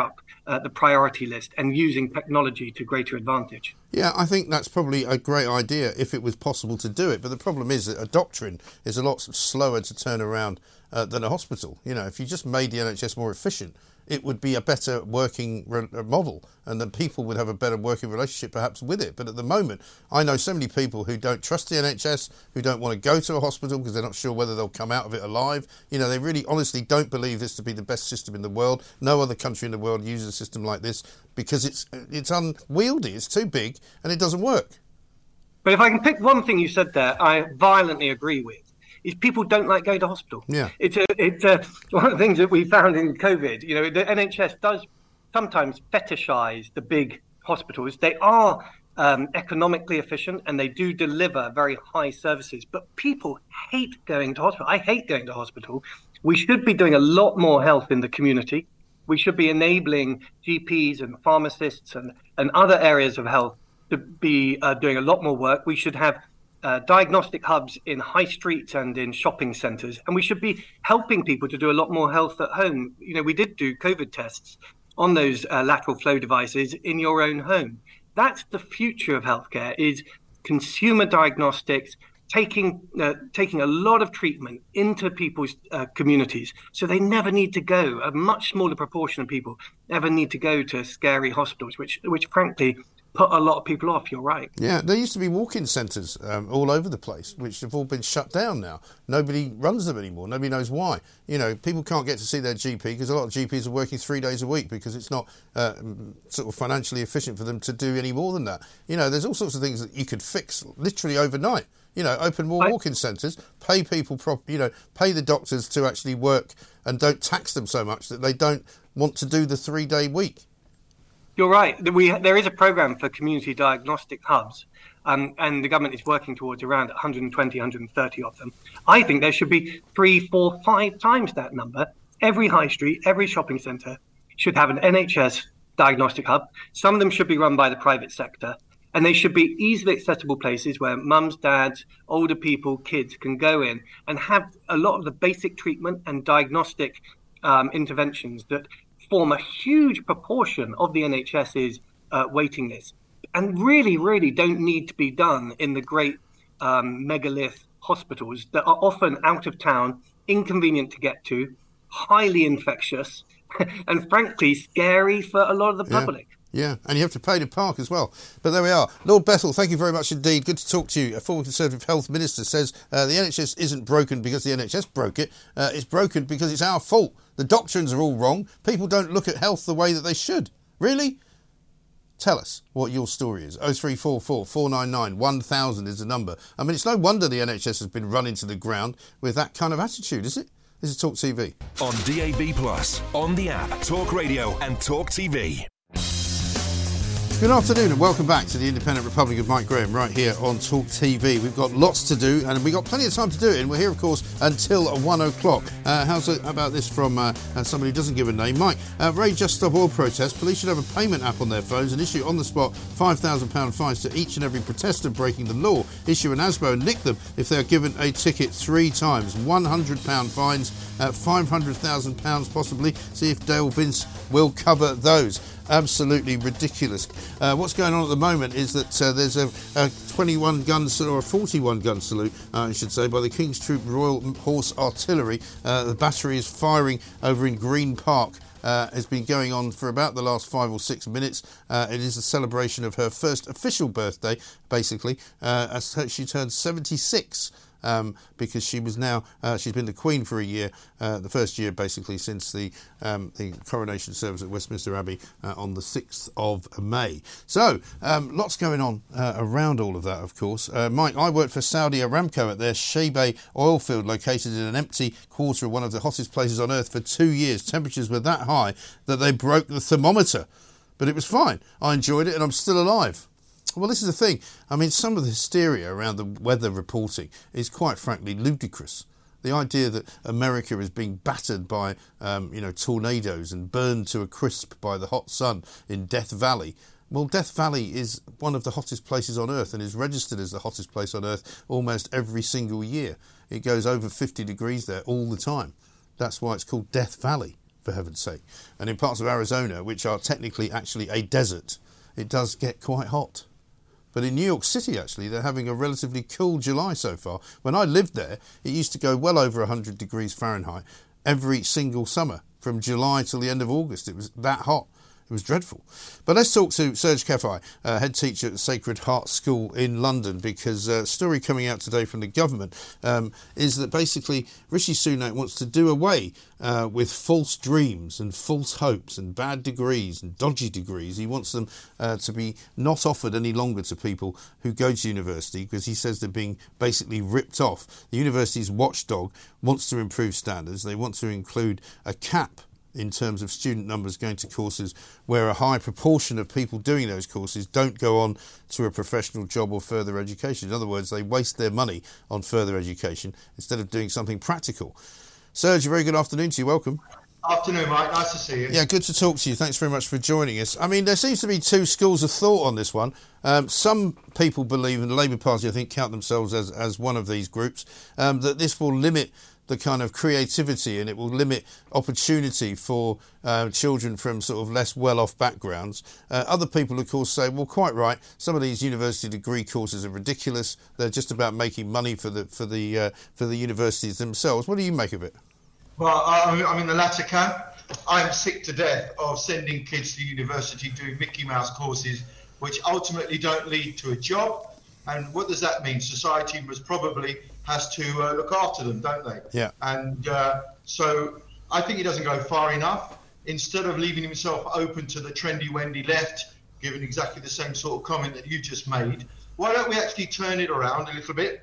Up uh, the priority list and using technology to greater advantage. Yeah, I think that's probably a great idea if it was possible to do it. But the problem is that a doctrine is a lot slower to turn around uh, than a hospital. You know, if you just made the NHS more efficient, it would be a better working re- uh, model and then people would have a better working relationship perhaps with it. But at the moment, I know so many people who don't trust the NHS, who don't want to go to a hospital because they're not sure whether they'll come out of it alive. You know, they really honestly don't believe this to be the best system in the world. No other country in the world uses a system like this because it's it's unwieldy, it's too big, and it doesn't work. But if I can pick one thing you said there, I violently agree with is people don't like going to hospital. Yeah. It's a, it's a, one of the things that we found in COVID. You know, the NHS does sometimes fetishize the big hospitals. They are um, economically efficient and they do deliver very high services, but people hate going to hospital. I hate going to hospital. We should be doing a lot more health in the community. We should be enabling GPs and pharmacists and, and other areas of health to be uh, doing a lot more work. We should have uh, diagnostic hubs in high streets and in shopping centres, and we should be helping people to do a lot more health at home. You know, we did do COVID tests on those uh, lateral flow devices in your own home. That's the future of healthcare: is consumer diagnostics, taking uh, taking a lot of treatment into people's uh, communities, so they never need to go. A much smaller proportion of people ever need to go to scary hospitals, which which frankly put a lot of people off. You're right. Yeah, there used to be walk-in centres um, all over the place, which have all been shut down now. Nobody runs them anymore. Nobody knows why. You know, people can't get to see their GP because a lot of GPs are working three days a week because it's not uh, sort of financially efficient for them to do any more than that. You know, there's all sorts of things that you could fix literally overnight. You know, open more walk-in centres, pay people, prop, you know, pay the doctors to actually work, and don't tax them so much that they don't want to do the three-day week. You're right. We, there is a program for community diagnostic hubs, um, and the government is working towards around 120, 130 of them. I think there should be three, four, five times that number. Every high street, every shopping centre should have an NHS diagnostic hub. Some of them should be run by the private sector, and they should be easily accessible places where mums, dads, older people, kids can go in and have a lot of the basic treatment and diagnostic um, interventions that form a huge proportion of the NHS's uh, waiting list and really, really don't need to be done in the great um, megalith hospitals that are often out of town, inconvenient to get to, highly infectious, and frankly scary for a lot of the public. Yeah. Yeah, and you have to pay to park as well. But there we are. Lord Bethell, thank you very much indeed. Good to talk to you. A former Conservative Health Minister says uh, the NHS isn't broken because the NHS broke it. Uh, it's broken because it's our fault. The doctrines are all wrong. People don't look at health the way that they should. Really? Tell us what your story is. 0344 499 1000 is the number. I mean, it's no wonder the NHS has been run into the ground with that kind of attitude, is it? This is Talk TV. On DAB, Plus, on the app, Talk Radio, and Talk TV. Good afternoon and welcome back to the Independent Republic of Mike Graham right here on Talk TV. We've got lots to do and we've got plenty of time to do it and we're here of course until one o'clock. Uh, how's it, about this from uh, uh somebody who doesn't give a name? Mike, uh, Ray Just Stop Oil protest. Police should have a payment app on their phones and issue on the spot £5,000 fines to each and every protester breaking the law. Issue an ASBO and nick them if they are given a ticket three times. £100 fines, uh, £500,000 possibly. See if Dale Vince will cover those. Absolutely ridiculous. Uh, what's going on at the moment is that uh, there's a, a 21 gun salute, or a 41 gun salute, uh, I should say, by the King's Troop Royal Horse Artillery. Uh, the battery is firing over in Green Park. Uh, has been going on for about the last five or six minutes. Uh, it is a celebration of her first official birthday, basically, uh, as she turned 76 um, because she was now uh, she's been the Queen for a year, uh, the first year basically since the um, the coronation service at Westminster Abbey uh, on the sixth of May. So um, lots going on uh, around all of that, of course. Uh, Mike, I worked for Saudi Aramco at their Shaybah oil field, located in an empty quarter of one of the hottest places on earth for two years. Temperatures were that high that they broke the thermometer. But it was fine. I enjoyed it and I'm still alive. Well, this is the thing. I mean, some of the hysteria around the weather reporting is quite frankly ludicrous. The idea that America is being battered by, um, you know, tornadoes and burned to a crisp by the hot sun in Death Valley. Well, Death Valley is one of the hottest places on Earth and is registered as the hottest place on Earth almost every single year. It goes over 50 degrees there all the time. That's why it's called Death Valley, for heaven's sake. And in parts of Arizona, which are technically actually a desert, it does get quite hot. But in New York City, actually, they're having a relatively cool July so far. When I lived there, it used to go well over 100 degrees Fahrenheit every single summer from July till the end of August. It was that hot. It was dreadful. But let's talk to Serge Cefai, uh, head teacher at Sacred Heart School in London, because a uh, story coming out today from the government um, is that basically Rishi Sunak wants to do away uh, with false dreams and false hopes and bad degrees and dodgy degrees. He wants them uh, to be not offered any longer to people who go to university because he says they're being basically ripped off. The university's watchdog wants to improve standards. They want to include a cap in terms of student numbers going to courses where a high proportion of people doing those courses don't go on to a professional job or further education. In other words, they waste their money on further education instead of doing something practical. Serge, a very good afternoon to you. Welcome. Afternoon, Mike. Nice to see you. Yeah, good to talk to you. Thanks very much for joining us. I mean, there seems to be two schools of thought on this one. Um, some people believe, and the Labour Party, I think, count themselves as, as one of these groups, um, that this will limit the kind of creativity and it will limit opportunity for uh, children from sort of less well off backgrounds. Uh, other people, of course, say, well, quite right, some of these university degree courses are ridiculous. They're just about making money for the, for the, uh, for the universities themselves. What do you make of it? Well, I'm in the latter camp. I'm sick to death of sending kids to university doing Mickey Mouse courses, which ultimately don't lead to a job. And what does that mean? Society must probably has to uh, look after them, don't they? Yeah. And uh, so I think he doesn't go far enough. Instead of leaving himself open to the trendy Wendy left, giving exactly the same sort of comment that you just made, why don't we actually turn it around a little bit?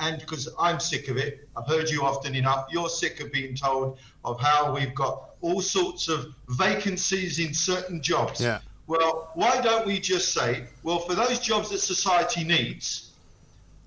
And because I'm sick of it, I've heard you often enough. You're sick of being told of how we've got all sorts of vacancies in certain jobs. Yeah. Well, why don't we just say, well, for those jobs that society needs,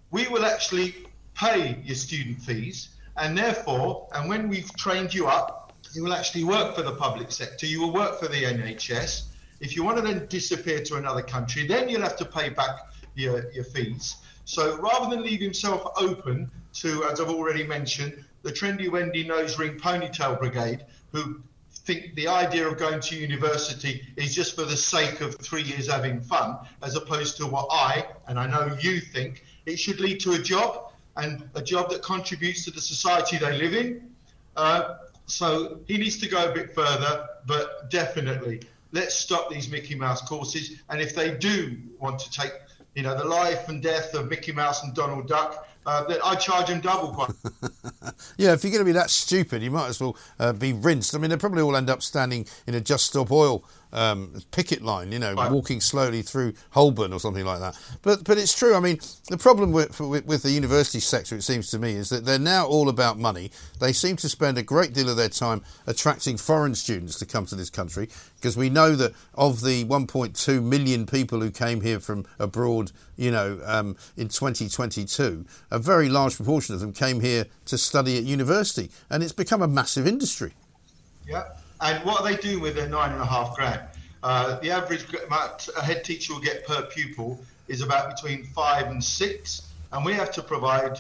we will actually pay your student fees, and therefore, and when we've trained you up, you will actually work for the public sector, you will work for the NHS. If you want to then disappear to another country, then you'll have to pay back your, your fees. So rather than leave himself open to, as I've already mentioned, the trendy Wendy nose ring ponytail brigade, who think the idea of going to university is just for the sake of three years having fun, as opposed to what I, and I know you think, it should lead to a job and a job that contributes to the society they live in. Uh, so he needs to go a bit further, but definitely let's stop these Mickey Mouse courses. And if they do want to take, you know, the life and death of Mickey Mouse and Donald Duck, uh, that I charge them double. yeah, if you're going to be that stupid, you might as well uh, be rinsed. I mean, they probably all end up standing in a Just Stop Oil um, picket line, you know, right. walking slowly through Holborn or something like that. But but it's true. I mean, the problem with, with, with the university sector, it seems to me, is that they're now all about money. They seem to spend a great deal of their time attracting foreign students to come to this country because we know that of the 1.2 million people who came here from abroad, you know, um, in 2022, a very large proportion of them came here to study at university, and it's become a massive industry. Yeah. And what are they doing with their nine and a half grand? Uh, the average amount a head teacher will get per pupil is about between five and six, and we have to provide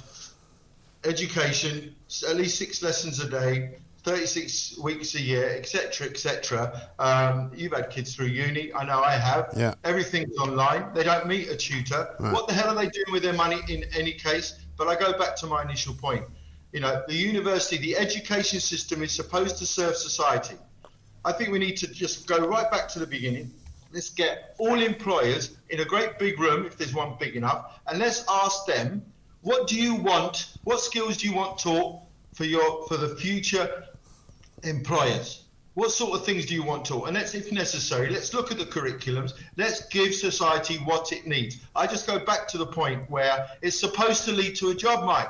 education, at least six lessons a day, 36 weeks a year, etc., etc. Um, you've had kids through uni. I know I have. Yeah. Everything's online. They don't meet a tutor. Right. What the hell are they doing with their money in any case? But I go back to my initial point. You know, the university, the education system is supposed to serve society. I think we need to just go right back to the beginning. Let's get all employers in a great big room, if there's one big enough, and let's ask them, what do you want? What skills do you want taught for your for the future employers? What sort of things do you want taught? And let's, if necessary, let's look at the curriculums. Let's give society what it needs. I just go back to the point where it's supposed to lead to a job, Mike.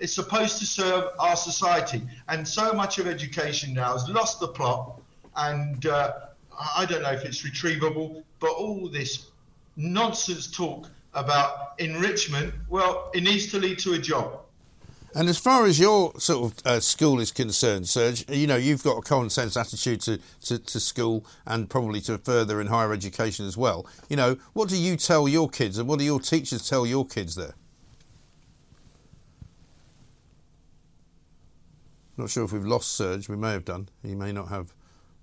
It's supposed to serve our society. And so much of education now has lost the plot. And uh, I don't know if it's retrievable, but all this nonsense talk about enrichment, well, it needs to lead to a job. And as far as your sort of uh, school is concerned, Serge, you know, you've got a common sense attitude to, to, to school and probably to further in higher education as well. You know, what do you tell your kids and what do your teachers tell your kids there? Not sure if we've lost Serge. We may have done. He may not have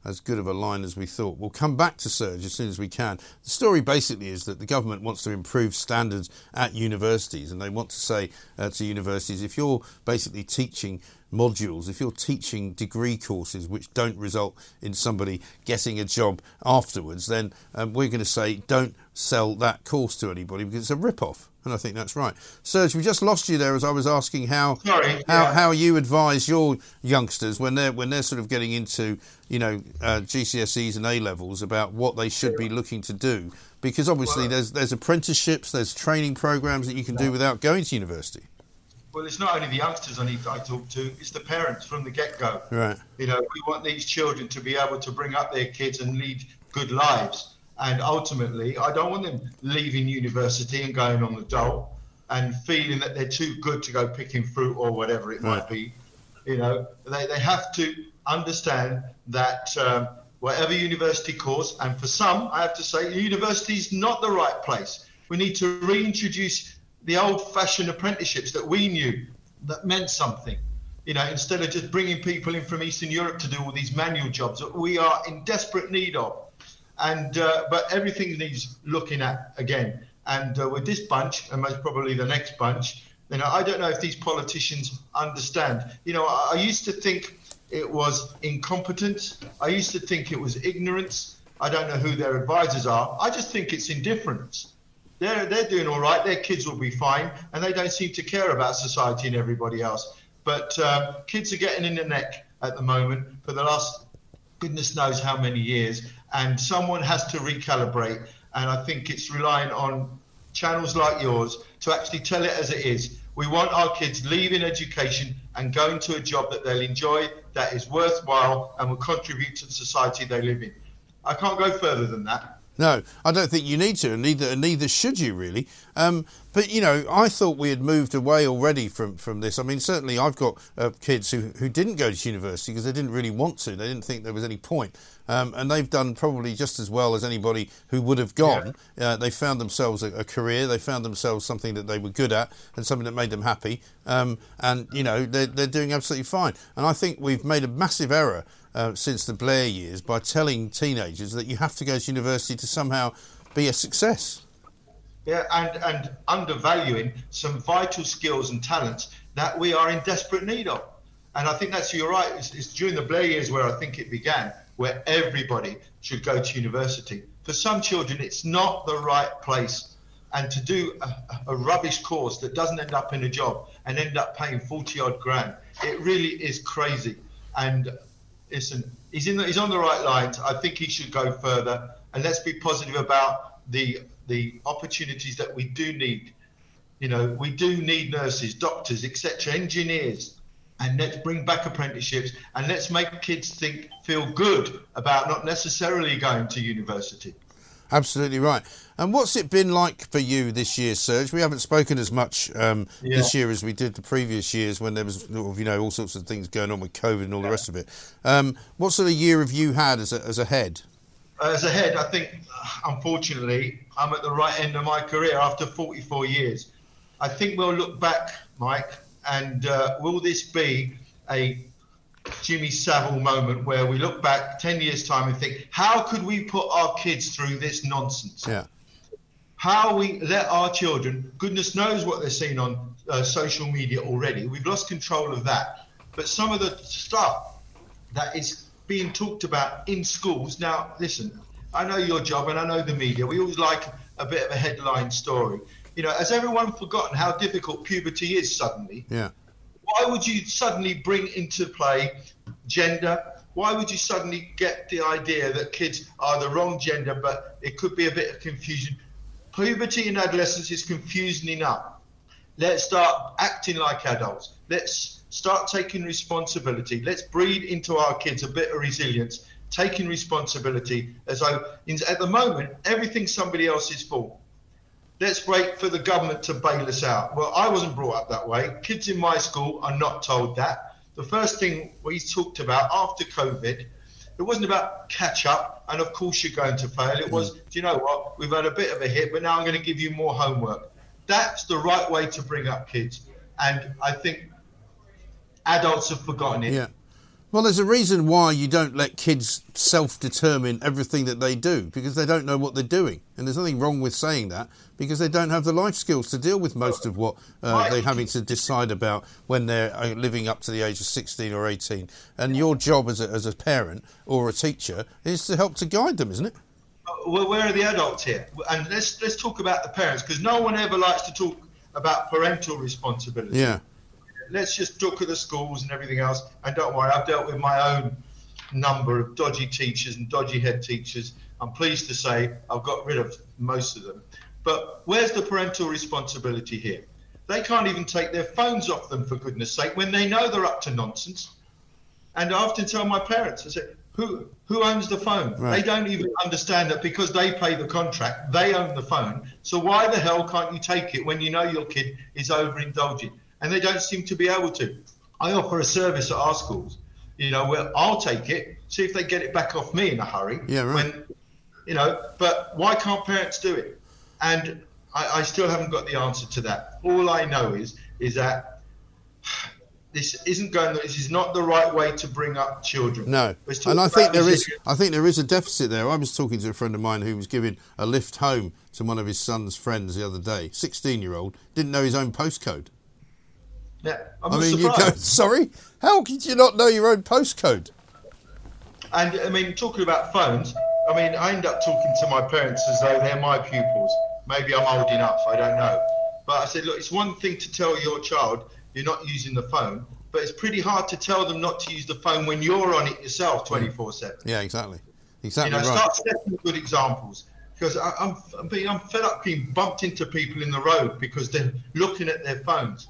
as good of a line as we thought. We'll come back to Serge as soon as we can. The story basically is that the government wants to improve standards at universities, and they want to say uh, to universities if you're basically teaching modules, if you're teaching degree courses which don't result in somebody getting a job afterwards, then um, we're going to say don't sell that course to anybody because it's a rip off. And I think that's right. Serge, we just lost you there as I was asking how Sorry, how, yeah. how you advise your youngsters when they're when they're sort of getting into you know uh, GCSEs and A levels about what they should be looking to do because obviously there's there's apprenticeships, there's training programs that you can do without going to university. Well, it's not only the youngsters I need I talk to; it's the parents from the get-go. Right. You know, we want these children to be able to bring up their kids and lead good lives. And ultimately, I don't want them leaving university and going on the dole and feeling that they're too good to go picking fruit or whatever it might be. You know, they, they have to understand that um, whatever university course, and for some, I have to say, university is not the right place. We need to reintroduce the old-fashioned apprenticeships that we knew that meant something. You know, instead of just bringing people in from Eastern Europe to do all these manual jobs that we are in desperate need of. And uh, but everything needs looking at again. And uh, with this bunch, and most probably the next bunch, you know, I don't know if these politicians understand. You know, I, I used to think it was incompetence. I used to think it was ignorance. I don't know who their advisors are. I just think it's indifference. They're they're doing all right. Their kids will be fine, and they don't seem to care about society and everybody else. But uh, kids are getting in the neck at the moment for the last goodness knows how many years, and someone has to recalibrate. And I think it's relying on channels like yours to actually tell it as it is. We want our kids leaving education and going to a job that they'll enjoy, that is worthwhile, and will contribute to the society they live in. I can't go further than that. No, I don't think you need to, and neither and neither should you really. Um, but you know, I thought we had moved away already from, from this. I mean, certainly I've got uh, kids who, who didn't go to university because they didn't really want to. They didn't think there was any point, um, and they've done probably just as well as anybody who would have gone. Uh, they found themselves a, a career. They found themselves something that they were good at and something that made them happy. Um, and you know, they're, they're doing absolutely fine. And I think we've made a massive error uh, since the Blair years by telling teenagers that you have to go to university to somehow be a success. Yeah, and, and undervaluing some vital skills and talents that we are in desperate need of. And I think that's you're right. It's, it's during the Blair years where I think it began, where everybody should go to university. For some children, it's not the right place. And to do a, a rubbish course that doesn't end up in a job and end up paying 40 odd grand, it really is crazy. And listen, he's in the, he's on the right lines. I think he should go further. And let's be positive about the the opportunities that we do need. You know, we do need nurses, doctors, etc., engineers, and let's bring back apprenticeships and let's make kids think feel good about not necessarily going to university. Absolutely right. And what's it been like for you this year, Serge? We haven't spoken as much um, Yeah. this year as we did the previous years when there was, you know, all sorts of things going on with COVID and all the rest of it. Um, what sort of year have you had as a, as a head? As a head, I think, unfortunately, I'm at the right end of my career after 44 years. I think we'll look back, Mike, and uh, will this be a Jimmy Savile moment where we look back 10 years' time and think, how could we put our kids through this nonsense? Yeah. How we let our children, goodness knows what they're seeing on uh, social media already. We've lost control of that. But some of the stuff that is being talked about in schools. Now, listen, I know your job and I know the media. We always like a bit of a headline story. You know, has everyone forgotten how difficult puberty is suddenly? Yeah. Why would you suddenly bring into play gender? Why would you suddenly get the idea that kids are the wrong gender, but it could be a bit of confusion? Puberty in adolescence is confusing enough. Let's start acting like adults. Let's start taking responsibility. Let's breed into our kids a bit of resilience, taking responsibility as though at the moment everything's somebody else's fault. Let's wait for the government to bail us out. Well, I wasn't brought up that way. Kids in my school are not told that. The first thing we talked about after COVID, it wasn't about catch up, and of course you're going to fail. It was, mm. do you know what? We've had a bit of a hit, but now I'm going to give you more homework. That's the right way to bring up kids. And I think adults have forgotten it. Yeah. Well, there's a reason why you don't let kids self determine everything that they do because they don't know what they're doing. And there's nothing wrong with saying that because they don't have the life skills to deal with most of what uh, they're having to decide about when they're uh, living up to the age of 16 or 18. And your job as a, as a parent or a teacher is to help to guide them, isn't it? Well, where are the adults here? And let's let's talk about the parents because no one ever likes to talk about parental responsibility. Yeah. Let's just look at the schools and everything else. And don't worry, I've dealt with my own number of dodgy teachers and dodgy head teachers. I'm pleased to say I've got rid of most of them. But where's the parental responsibility here? They can't even take their phones off them, for goodness sake, when they know they're up to nonsense. And I often tell my parents, I say, who, who owns the phone? Right. They don't even understand that because they pay the contract, they own the phone. So why the hell can't you take it when you know your kid is overindulging? And they don't seem to be able to. I offer a service at our schools, you know, where I'll take it, see if they get it back off me in a hurry. Yeah, right. When, you know, but why can't parents do it? And I, I still haven't got the answer to that. All I know is is that this isn't going. This is not the right way to bring up children. No, and I think there is. I think there is a deficit there. I was talking to a friend of mine who was giving a lift home to one of his son's friends the other day. Sixteen-year-old didn't know his own postcode. Yeah, I'm I mean, you go, surprised. sorry, how could you not know your own postcode? And I mean, talking about phones, I mean, I end up talking to my parents as though they're my pupils. Maybe I'm old enough, I don't know. But I said, look, it's one thing to tell your child you're not using the phone, but it's pretty hard to tell them not to use the phone when you're on it yourself 24 7. Yeah, exactly, Exactly. You know, right. start setting good examples. Because I, I'm, I'm, being, I'm fed up being bumped into people in the road because they're looking at their phones.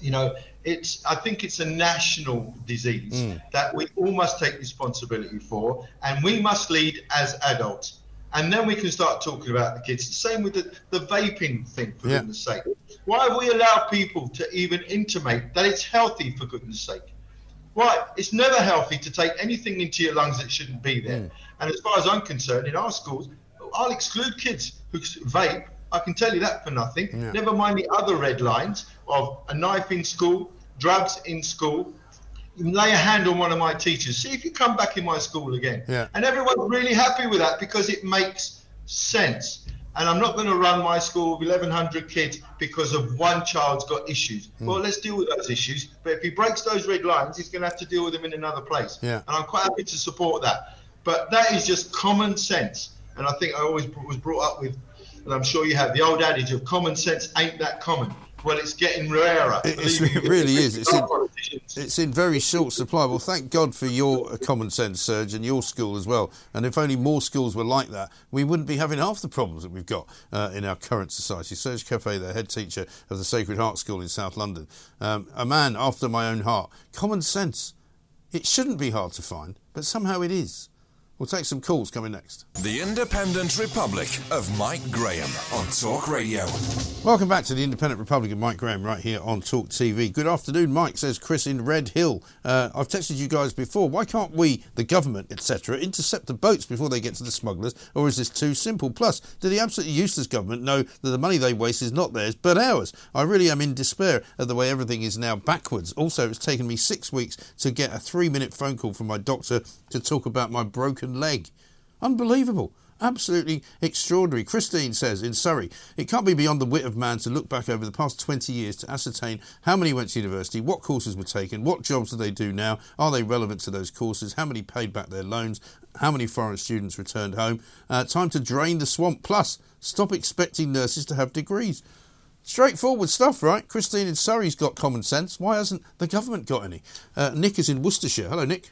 You know, it's. I think it's a national disease Mm. that we all must take responsibility for, and we must lead as adults. And then we can start talking about the kids. The same with the, the vaping thing, for Yeah. goodness sake. Why have we allowed people to even intimate that it's healthy, for goodness sake? Right, it's never healthy to take anything into your lungs that shouldn't be there. Mm. And as far as I'm concerned, in our schools, I'll exclude kids who vape. I can tell you that for nothing. Yeah. Never mind the other red lines of a knife in school, drugs in school. Lay a hand on one of my teachers. See if you come back in my school again. Yeah. And everyone's really happy with that because it makes sense. And I'm not going to run my school with 1,100 kids because of one child's got issues. Hmm. Well, let's deal with those issues. But if he breaks those red lines, he's going to have to deal with them in another place. Yeah. And I'm quite happy to support that. But that is just common sense. And I think I always was brought up with, and I'm sure you have, the old adage of common sense ain't that common. Well, it's getting rarer. It, it's- it really is. It's in, it's in very short supply. Well, thank God for your common sense, Serge, and your school as well. And if only more schools were like that, we wouldn't be having half the problems that we've got uh, in our current society. Serge Cefai, the head teacher of the Sacred Heart School in South London, um, a man after my own heart. Common sense. It shouldn't be hard to find, but somehow it is. We'll take some calls coming next. The Independent Republic of Mike Graham on Talk Radio. Welcome back to the Independent Republic of Mike Graham right here on Talk TV. Good afternoon, Mike, says Chris in Red Hill. Uh, I've texted you guys before. Why can't we, the government, etc., intercept the boats before they get to the smugglers, or is this too simple? Plus, do the absolutely useless government know that the money they waste is not theirs but ours? I really am in despair at the way everything is now backwards. Also, it's taken me six weeks to get a three minute phone call from my doctor to talk about my broken leg. Unbelievable. Absolutely extraordinary. Christine says in Surrey, it can't be beyond the wit of man to look back over the past 20 years to ascertain how many went to university, what courses were taken, what jobs do they do now, are they relevant to those courses, how many paid back their loans, how many foreign students returned home. Uh, time to drain the swamp. Plus, stop expecting nurses to have degrees. Straightforward stuff, right? Christine in Surrey's got common sense. Why hasn't the government got any? Uh, Nick is in Worcestershire. Hello, Nick.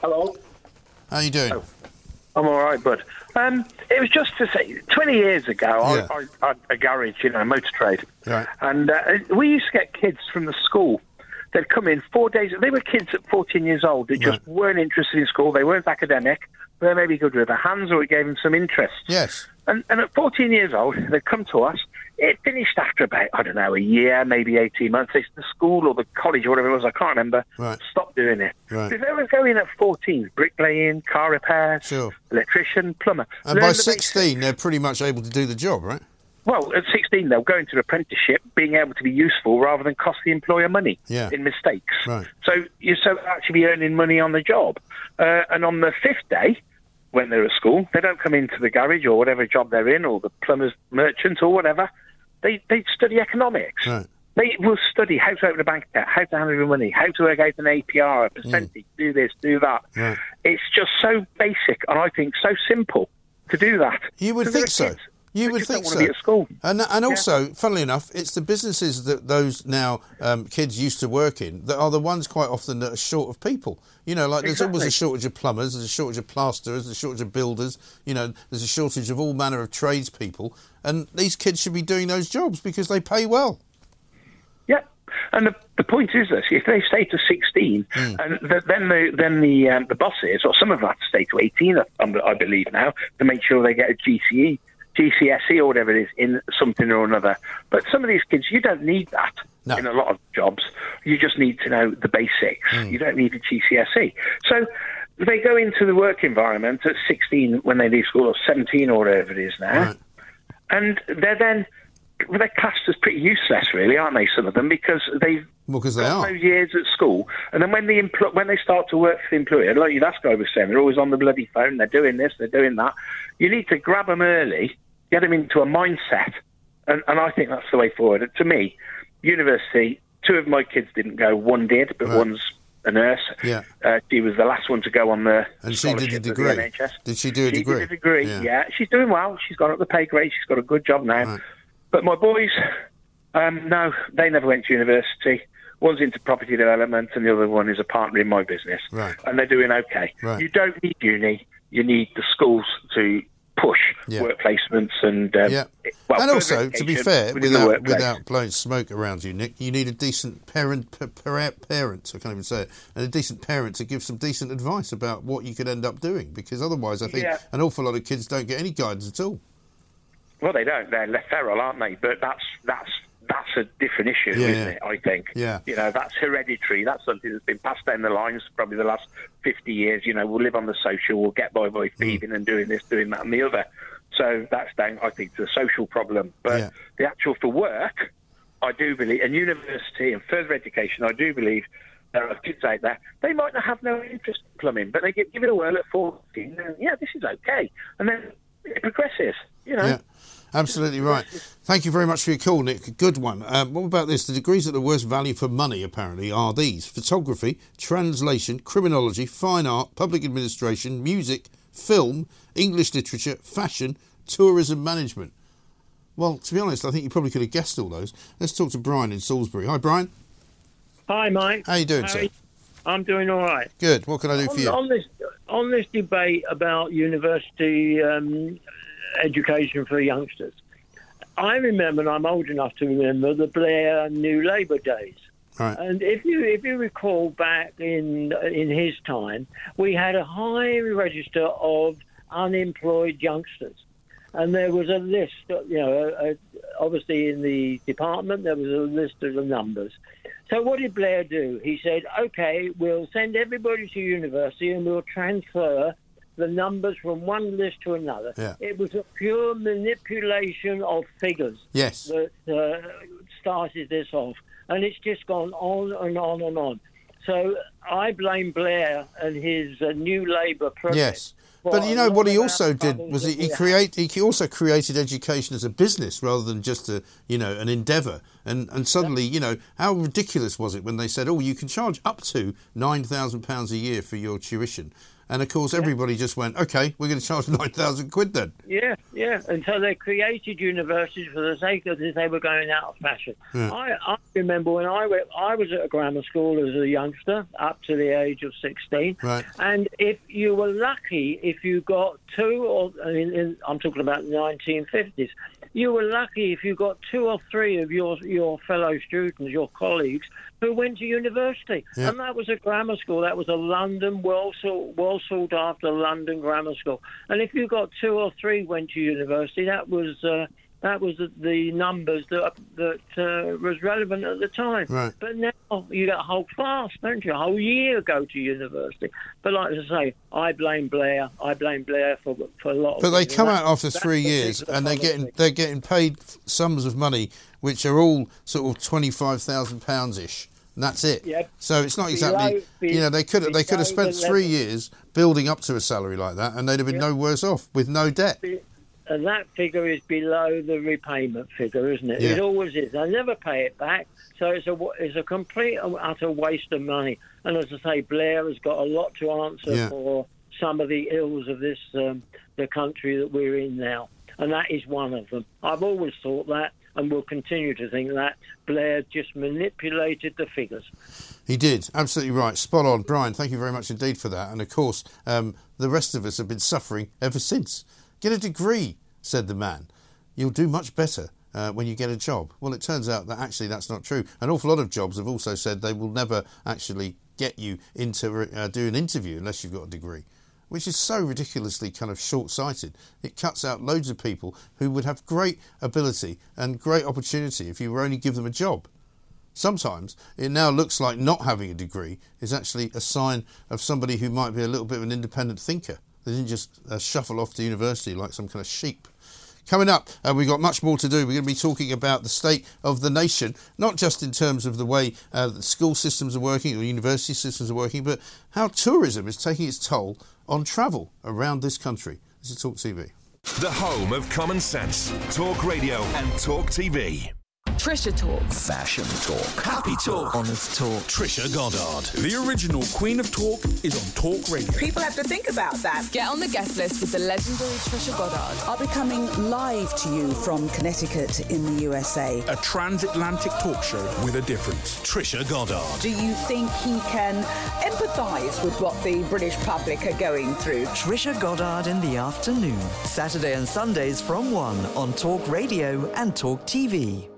Hello. How you doing? I'm all right, bud. Um, it was just to say, 20 years ago, Yeah. I, I, I had a garage, you know, motor trade, Right. and uh, we used to get kids from the school. They'd come in four days. They were kids at 14 years old that just weren't interested in school. They weren't academic. They were maybe good with their hands, or it gave them some interest. Yes. And, and at 14 years old, they'd come to us. It finished after about, I don't know, a year, maybe 18 months. They, the school or the college or whatever it was, I can't remember, Right. stopped doing it. Right. They were going at 14, bricklaying, car repairs, Sure. electrician, plumber. And learn by the 16, they're pretty much able to do the job, right? well, at 16, they'll go into an apprenticeship, being able to be useful rather than cost the employer money Yeah. in mistakes. Right. So you're so actually earning money on the job. Uh, and on the fifth day, when they're at school, they don't come into the garage or whatever job they're in, or the plumber's merchant or whatever. They they study economics. Right. They will study how to open a bank account, how to handle your money, how to work out an APR, a mm. percentage, do this, do that. Right. It's just so basic, and I think so simple to do that. You would think so. kids. You would think so. want to be at school. And and also, funnily enough, it's the businesses that those now um, kids used to work in that are the ones quite often that are short of people. You know, like there's always a shortage of plumbers, there's a shortage of plasterers, there's a shortage of builders. You know, there's a shortage of all manner of tradespeople, and these kids should be doing those jobs because they pay well. Yeah, and the, the point is this: if they stay to sixteen, Hmm. and th- then the then the um, the bosses, or some of them have to stay to eighteen, I, I believe now, to make sure they get a GCE, GCSE, or whatever it is in something or another. But some of these kids, you don't need that in a lot of jobs. You just need to know the basics. Hmm. You don't need a GCSE. So. They go into the work environment at 16 when they leave school, or 17 or whatever it is now, and they're then well, they're classed as pretty useless, really, aren't they? Some of them because they've Well, because they are. no years at school, and then when the empl- when they start to work for the employer, like that guy was saying, they're always on the bloody phone. They're doing this, they're doing that. You need to grab them early, get them into a mindset, and, and I think that's the way forward. To me, university. Two of my kids didn't go. One did, but one's a nurse. Yeah. Uh, she was the last one to go on the And she did a degree. NHS. Did she do a She degree? did a degree. Yeah. Yeah. she's doing well. She's gone up the pay grade. She's got a good job now. But my boys, um, no, they never went to university. One's into property development, and the other one is a partner in my business. Right. And they're doing okay. Right. You don't need uni. You need the schools to push Yeah. work placements and um, Yeah. well, and also, to be fair, without without blowing smoke around you, Nick, you need a decent parent, pa- pa- parent. I can't even say it, and a decent parent to give some decent advice about what you could end up doing. Because otherwise, I think Yeah. an awful lot of kids don't get any guidance at all. Well, they don't. They're left feral, aren't they? But that's that's that's a different issue, Yeah, isn't it? I think. Yeah. You know, that's hereditary. That's something that's been passed down the lines probably the last fifty years. You know, we'll live on the social. We'll get by Mm. by thieving and doing this, doing that, and the other. So that's down, I think, to a social problem. But Yeah. the actual for work, I do believe, and university and further education, I do believe. There are kids out there. They might not have no interest in plumbing, but they give, give it a whirl at fourteen. And, yeah, this is okay, and then it progresses. You know. Yeah, absolutely right. Thank you very much for your call, Nick. Good one. Um, what about this? The degrees at the worst value for money, apparently, are these photography, translation, criminology, fine art, public administration, music, film, English literature, fashion, tourism management. Well, to be honest, I think you probably could have guessed all those. Let's talk to Brian in Salisbury. Hi, Brian. Hi, Mike. How you doing, How sir? you? I'm doing all right. Good. What can I do on, for you? on this on this debate about university um, education for youngsters, I remember, and I'm old enough to remember the Blair New Labour days. Right. And if you if you recall back in in his time, we had a high register of unemployed youngsters, and there was a list. You know, uh, obviously in the department there was a list of the numbers. So what did Blair do? He said, "Okay, we'll send everybody to university and we'll transfer." The numbers from one list to another. Yeah. It was a pure manipulation of figures Yes. that uh, started this off, and it's just gone on and on and on. So I blame Blair and his uh, New Labour project. Yes. But you know what he also did was he, he create he also created education as a business rather than just a you know an endeavour. And and suddenly you know how ridiculous was it when they said oh you can charge up to nine thousand pounds a year for your tuition. And of course, everybody just went, "Okay, we're going to charge nine thousand quid then." Yeah, yeah. And so they created universities for the sake of this. They were going out of fashion. Yeah. I, I remember when I went, I was at a grammar school as a youngster, up to the age of sixteen. Right. And if you were lucky, if you got two, or I mean, in, I'm talking about the 1950s, you were lucky if you got two or three of your your fellow students, your colleagues, who went to university. Yeah. And that was a grammar school. That was a London, well sought, well sought after London grammar school. And if you got two or three went to university, that was. Uh, that was the, the numbers that that uh, was relevant at the time. Right. But now you get a whole class, don't you? A whole year go to university. But like I say, I blame Blair. I blame Blair for for a lot. of But they things. come out after three years and they're policy. getting they're getting paid sums of money which are all sort of twenty five thousand pounds ish. And that's it. Yep. So it's not exactly be- you know they could they could have spent three years building up to a salary like that and they'd have been no worse off with no debt. And that figure is below the repayment figure, isn't it? Yeah. It always is. They never pay it back, so it's a it's a complete and utter waste of money. And as I say, Blair has got a lot to answer Yeah. for some of the ills of this um, the country that we're in now, and that is one of them. I've always thought that, and will continue to think that Blair just manipulated the figures. He did absolutely right, spot on, Brian. Thank you very much indeed for that. And of course, um, the rest of us have been suffering ever since. Get a degree, said the man. You'll do much better uh, when you get a job. Well, it turns out that actually that's not true. An awful lot of jobs have also said they will never actually get you into uh, do an interview unless you've got a degree. Which is so ridiculously kind of short sighted. It cuts out loads of people who would have great ability and great opportunity if you were only give them a job. Sometimes it now looks like not having a degree is actually a sign of somebody who might be a little bit of an independent thinker. They didn't just uh, shuffle off to university like some kind of sheep. Coming up, uh, we've got much more to do. We're going to be talking about the state of the nation, not just in terms of the way uh, the school systems are working or university systems are working, but how tourism is taking its toll on travel around this country. This is Talk TV. The home of common sense, talk radio and talk TV. Trisha Talk. Fashion talk. Happy talk. Honest talk. Trisha Goddard. The original Queen of Talk is on Talk Radio. People have to think about that. Get on the guest list with the legendary Trisha Goddard. I'll be coming live to you from Connecticut in the USA. A transatlantic talk show with a difference. Trisha Goddard. Do you think he can empathise with what the British public are going through? Trisha Goddard in the afternoon. Saturday and Sundays from 1 on Talk Radio and Talk TV.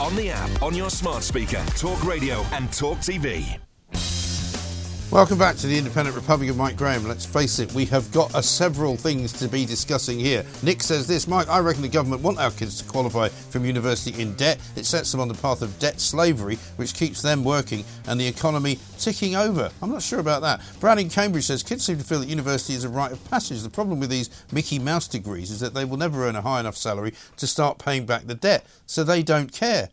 On the app, on your smart speaker, talk radio and talk TV. Welcome back to the Independent Republic of Mike Graham. Let's face it, we have got several things to be discussing here. Nick says this Mike, I reckon the government want our kids to qualify from university in debt. It sets them on the path of debt slavery, which keeps them working and the economy ticking over. I'm not sure about that. Brown in Cambridge says kids seem to feel that university is a rite of passage. The problem with these Mickey Mouse degrees is that they will never earn a high enough salary to start paying back the debt, so they don't care.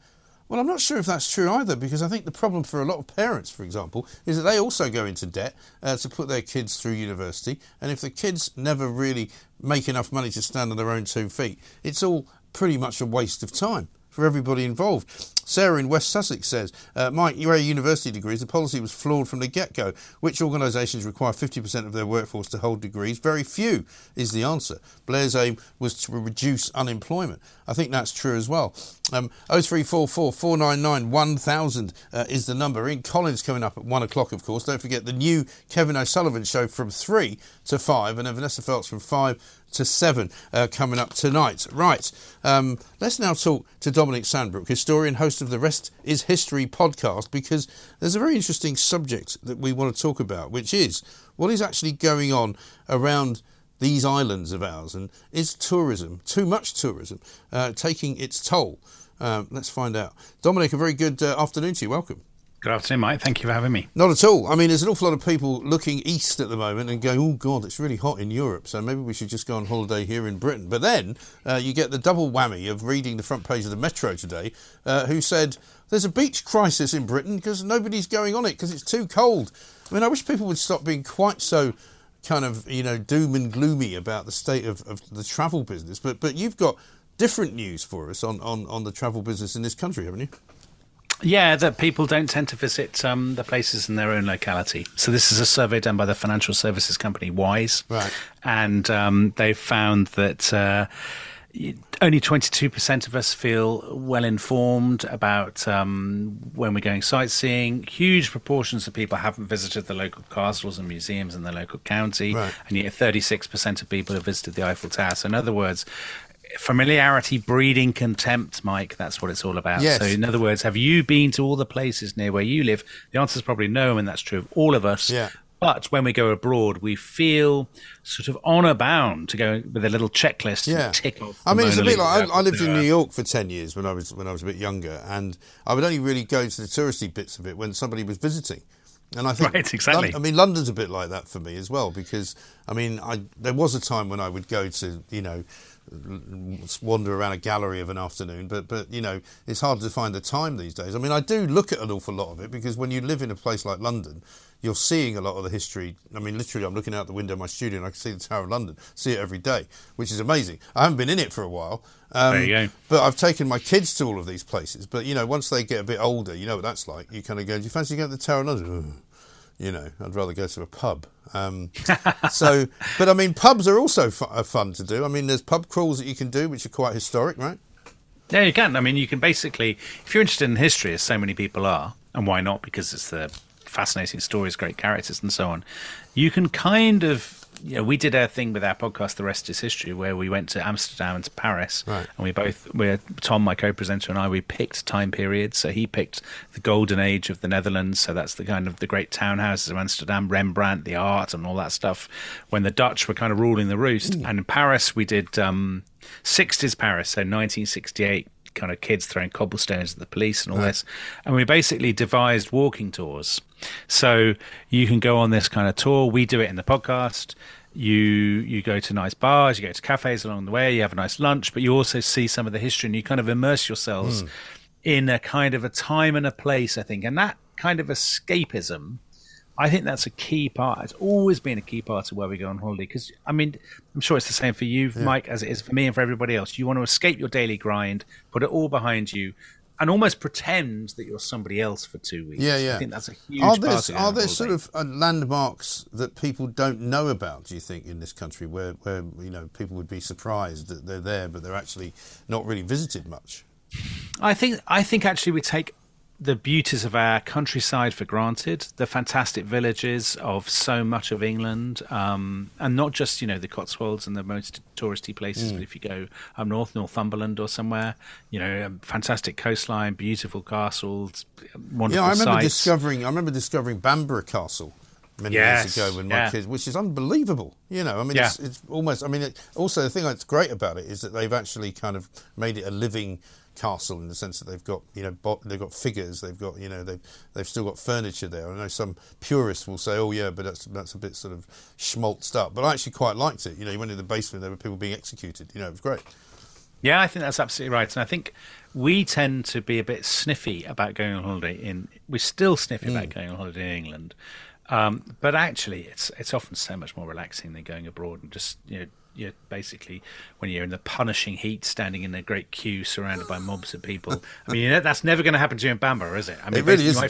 Well, I'm not sure if that's true either, because I think the problem for a lot of parents, for example, is that they also go into debt uh, to put their kids through university. And if the kids never really make enough money to stand on their own two feet, it's all pretty much a waste of time for everybody involved. Sarah in West Sussex says, uh, Mike, your university degrees, the policy was flawed from the get go. Which organisations require 50% of their workforce to hold degrees? Very few is the answer. Blair's aim was to reduce unemployment. I think that's true as well. Um, 0344 499 1000 uh, is the number. Ian Collins coming up at 1 o'clock, of course. Don't forget the new Kevin O'Sullivan show from 3 to 5, and then Vanessa Feltz from 5 to 7 uh, coming up tonight. Right, um, let's now talk to Dominic Sandbrook, historian, host of the Rest is History podcast, because there's a very interesting subject that we want to talk about, which is what is actually going on around these islands of ours, and is tourism, too much tourism, uh, taking its toll? Um, let's find out. Dominic, a very good uh, afternoon to you. Welcome. Good afternoon, Mike. Thank you for having me. Not at all. I mean, there's an awful lot of people looking east at the moment and going, oh, God, it's really hot in Europe, so maybe we should just go on holiday here in Britain. But then uh, you get the double whammy of reading the front page of the Metro today, uh, who said there's a beach crisis in Britain because nobody's going on it because it's too cold. I mean, I wish people would stop being quite so kind of, you know, doom and gloomy about the state of, of the travel business. But, but you've got different news for us on, on, on the travel business in this country, haven't you? Yeah, that people don't tend to visit um, the places in their own locality. So this is a survey done by the financial services company Wise, right? And um, they've found that. Uh, only 22% of us feel well informed about um, when we're going sightseeing. Huge proportions of people haven't visited the local castles and museums in the local county, right. and yet 36% of people have visited the Eiffel Tower. So, in other words, familiarity breeding contempt, Mike. That's what it's all about. Yes. So, in other words, have you been to all the places near where you live? The answer is probably no, and that's true of all of us. Yeah. But when we go abroad, we feel sort of honour bound to go with a little checklist Yeah. and tick off. I mean, it's a bit like I, I lived in. New York for ten years when I was when I was a bit younger, and I would only really go to the touristy bits of it when somebody was visiting. And I think, Right, exactly. I mean, London's a bit like that for me as well because I mean, I there was a time when I would go to you know wander around a gallery of an afternoon, but but you know, it's hard to find the time these days. I mean, I do look at an awful lot of it because when you live in a place like London, you're seeing a lot of the history. I mean, literally, I'm looking out the window of my studio and I can see the Tower of London, see it every day, which is amazing. I haven't been in it for a while. Um, There you go. But I've taken my kids to all of these places. But, you know, once they get a bit older, you know what that's like. You kind of go, do you fancy going to the Tower of London? You know, I'd rather go to a pub. Um, so, but I mean, pubs are also are fun to do. I mean, there's pub crawls that you can do, which are quite historic, right? Yeah, you can. I mean, you can basically, if you're interested in history, as so many people are, and why not? Because it's the fascinating stories, great characters, and so on. You can kind of, you know, we did a thing with our podcast, The Rest Is History, where we went to Amsterdam and to Paris, Right. and we both, we're Tom, my co-presenter, and I, we picked time periods. So he picked the golden age of the Netherlands. So that's the kind of the great townhouses of Amsterdam, Rembrandt, the art, and all that stuff. When the Dutch were kind of ruling the roost, and in Paris we did um, 60s Paris, so 1968 kind of kids throwing cobblestones at the police and all Right. this. And we basically devised walking tours. So you can go on this kind of tour. We do it in the podcast. You you go to nice bars, you go to cafes along the way, you have a nice lunch, but you also see some of the history and you kind of immerse yourselves Hmm. in a kind of a time and a place, I think. And that kind of escapism I think that's a key part. It's always been a key part of where we go on holiday. Because I mean, I'm sure it's the same for you, Mike, as it is for me and for everybody else. You want to escape your daily grind, put it all behind you, and almost pretend that you're somebody else for two weeks. Yeah, yeah. I think that's a huge Are part there, of are there holiday. sort of uh, landmarks that people don't know about? Do you think in this country where, where you know people would be surprised that they're there, but they're actually not really visited much? I think I think actually we take the beauties of our countryside for granted, the fantastic villages of so much of England, um, and not just you know the Cotswolds and the most touristy places, Mm. but if you go up north, Northumberland or somewhere, you know, fantastic coastline, beautiful castles, wonderful yeah, I remember sights. discovering. I remember discovering Bamburgh Castle many Yes, years ago when my yeah. kids, which is unbelievable. You know, I mean, it's, it's almost. I mean, it, also the thing that's great about it is that they've actually kind of made it a living castle in the sense that they've got you know bo- they've got figures they've got you know they've they've still got furniture there I know some purists will say oh yeah but that's that's a bit sort of schmaltzed up but I actually quite liked it you know you went in the basement there were people being executed you know it was great Yeah, I think that's absolutely right. And I think we tend to be a bit sniffy about going on holiday in. We're still sniffy about Mm. going on holiday in England, um, but actually, it's it's often so much more relaxing than going abroad and just you know. You're basically when you're in the punishing heat, standing in a great queue, surrounded by mobs of people. I mean, that's never going to happen to you in Bamburgh, is it? I mean, It really isn't.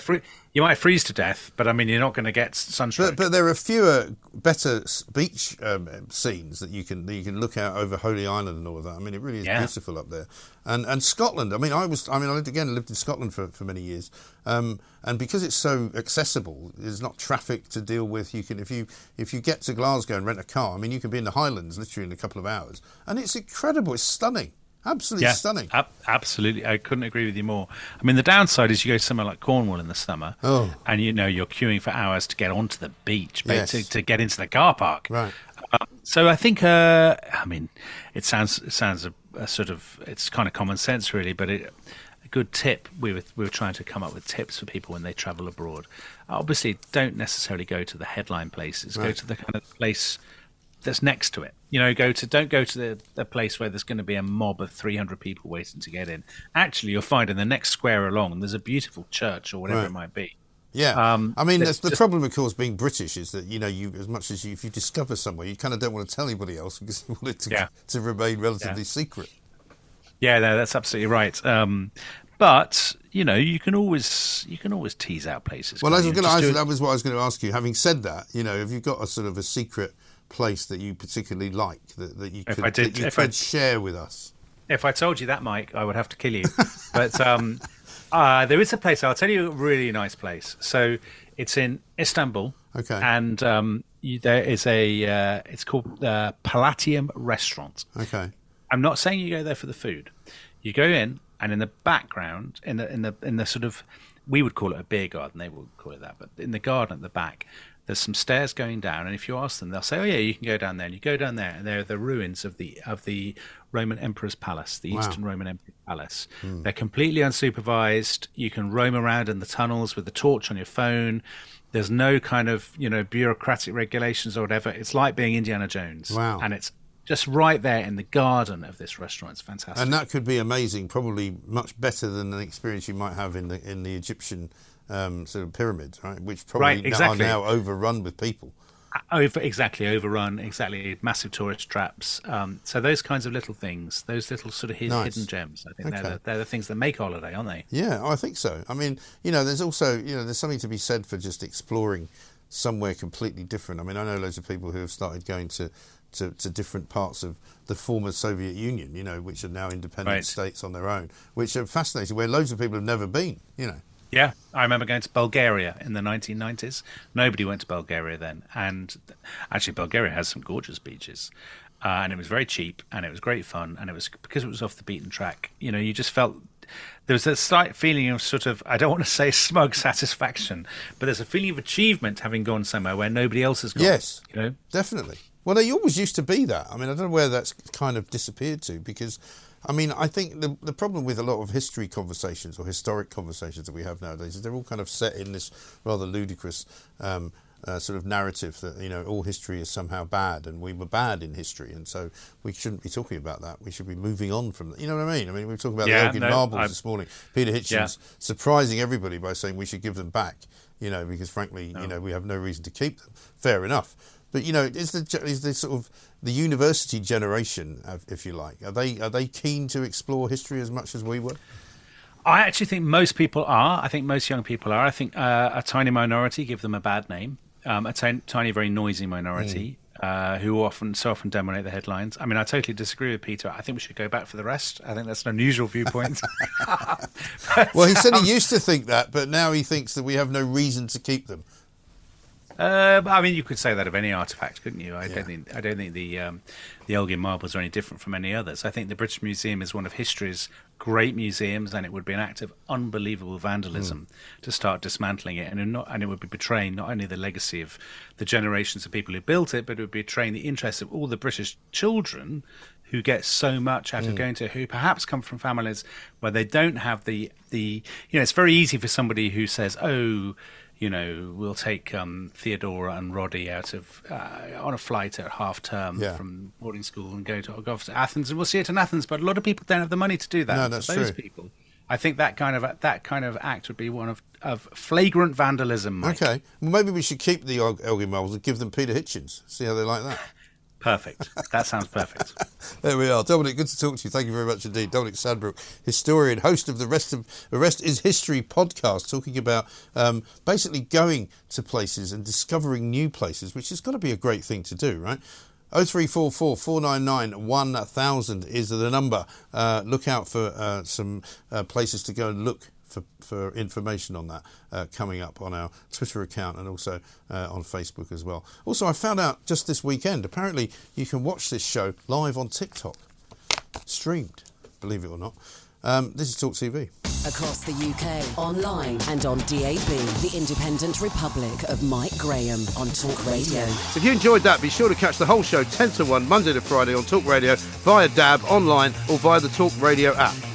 You might, free, you might freeze to death, but I mean, you're not going to get sunshine. But, but there are fewer, better beach um, scenes that you can that you can look out over Holy Island and all of that. I mean, it really is Yeah. beautiful up there. And and Scotland. I mean, I was. I mean, I lived again. lived in Scotland for, for many years. Um, and because it's so accessible, there's not traffic to deal with. You can if you if you get to Glasgow and rent a car. I mean, you can be in the Highlands literally in a couple of hours, and it's incredible. It's stunning. Absolutely yeah, stunning. ab- absolutely, I couldn't agree with you more. I mean, the downside is you go somewhere like Cornwall in the summer, Oh. and you know you're queuing for hours to get onto the beach, Yes. to, to get into the car park. Right. Um, so I think, uh, I mean, it sounds it sounds a, a sort of it's kind of common sense, really, but it, a good tip. We were we were trying to come up with tips for people when they travel abroad. Obviously, don't necessarily go to the headline places. Go to the kind of place that's next to it. You know, go to don't go to the, the place where there's going to be a mob of 300 people waiting to get in. Actually, you'll find in the next square along there's a beautiful church or whatever Right. it might be. Yeah, Um, I mean, that's the just- problem, of course, being British is that you know, you as much as you, if you discover somewhere, you kind of don't want to tell anybody else because you want it to, Yeah. to remain relatively Yeah. secret. Yeah, no, that's absolutely right. Um, but you know, you can always you can always tease out places. Well, I was going to ask do you, it- that was what I was going to ask you. Having said that, you know, have you got a sort of a secret place that you particularly like that, that you If could, I did- that you if could I- share with us? If I told you that, Mike, I would have to kill you. but um, uh, there is a place. I'll tell you a really nice place. So it's in Istanbul. Okay. And um, you, there is a. Uh, it's called uh, Palatium Restaurant. Okay. I'm not saying you go there for the food. You go in, and in the background, in the in the in the sort of, we would call it a beer garden. They would call it that, but in the garden at the back, there's some stairs going down. And if you ask them, they'll say, "Oh yeah, you can go down there." And you go down there, and there are the ruins of the of the Roman Emperor's palace, the Wow. Eastern Roman Emperor's palace. Hmm. They're completely unsupervised. You can roam around in the tunnels with the torch on your phone. There's no kind of you know bureaucratic regulations or whatever. It's like being Indiana Jones. Wow. And it's just right there in the garden of this restaurant. It's fantastic. And that could be amazing, probably much better than an experience you might have in the in the Egyptian um, sort of pyramids, right? Which probably Right, exactly. are now overrun with people. over exactly overrun exactly massive tourist traps um, so those kinds of little things those little sort of hid, Nice. hidden gems i think they're, the, they're the things that make holiday aren't they Yeah, I think so. I mean, you know, there's also, you know, there's something to be said for just exploring somewhere completely different. I mean, I know loads of people who have started going to, to, to different parts of the former Soviet Union, you know, which are now independent Right. states on their own, which are fascinating, where loads of people have never been, you know. Yeah i remember going to bulgaria in the 1990s nobody went to bulgaria then and actually bulgaria has some gorgeous beaches uh, and it was very cheap and it was great fun and it was because it was off the beaten track you know you just felt there was a slight feeling of sort of i don't want to say smug satisfaction but there's a feeling of achievement having gone somewhere where nobody else has gone Yes, you know definitely. Well, they always used to be that. I mean, I don't know where that's kind of disappeared to because, I mean, I think the the problem with a lot of history conversations or historic conversations that we have nowadays is they're all kind of set in this rather ludicrous. Um, uh, sort of narrative that you know all history is somehow bad and we were bad in history. And so we shouldn't be talking about that. We should be moving on from that. You know what I mean? I mean we were talking about Yeah, the Elgin no, marbles I- this morning. Peter Hitchens surprising everybody by saying we should give them back you know because frankly you know we have no reason to keep them. Fair enough but you know, is the is the sort of the university generation, if you like, are they are they keen to explore history as much as we were? I actually think most people are. I think most young people are. I think uh, a tiny minority give them a bad name. Um, a tiny, very noisy minority uh, who often so often dominate the headlines. I mean, I totally disagree with Peter. I think we should go back for the rest. I think that's an unusual viewpoint. Well, he said Um, he used to think that, but now he thinks that we have no reason to keep them. Uh, I mean, you could say that of any artifact, couldn't you? I don't think I don't think the um, the Elgin marbles are any different from any others. I think the British Museum is one of history's great museums, and it would be an act of unbelievable vandalism to start dismantling it, and it not and it would be betraying not only the legacy of the generations of people who built it, but it would be betraying the interests of all the British children who get so much out of Mm. going to who perhaps come from families where they don't have the the you know it's very easy for somebody who says oh you know we'll take um, Theodora and Roddy out of uh, on a flight at half term Yeah. from boarding school and go to go off to Athens and we'll see it in Athens but a lot of people don't have the money to do that No, that's for those true. people I think that kind of that kind of act would be one of, of flagrant vandalism Mike. Okay, well maybe we should keep the Elgin marbles and give them Peter Hitchens. See how they like that. perfect that sounds perfect There we are, Dominic. Good to talk to you. Thank you very much indeed, Dominic Sandbrook, historian, host of the Rest of the Rest is History podcast, talking about um, basically going to places and discovering new places, which has got to be a great thing to do, right? 0344 499 1000 is the number. Uh, look out for uh, some uh, places to go and look for, for information on that uh, coming up on our Twitter account and also uh, on Facebook as well. Also, I found out just this weekend, apparently you can watch this show live on TikTok, streamed, believe it or not. Um, this is Talk TV. Across the UK, online and on DAB, the independent republic of Mike Graham on Talk Radio. So if you enjoyed that, be sure to catch the whole show 10 to 1 Monday to Friday on Talk Radio via DAB, online, or via the Talk Radio app.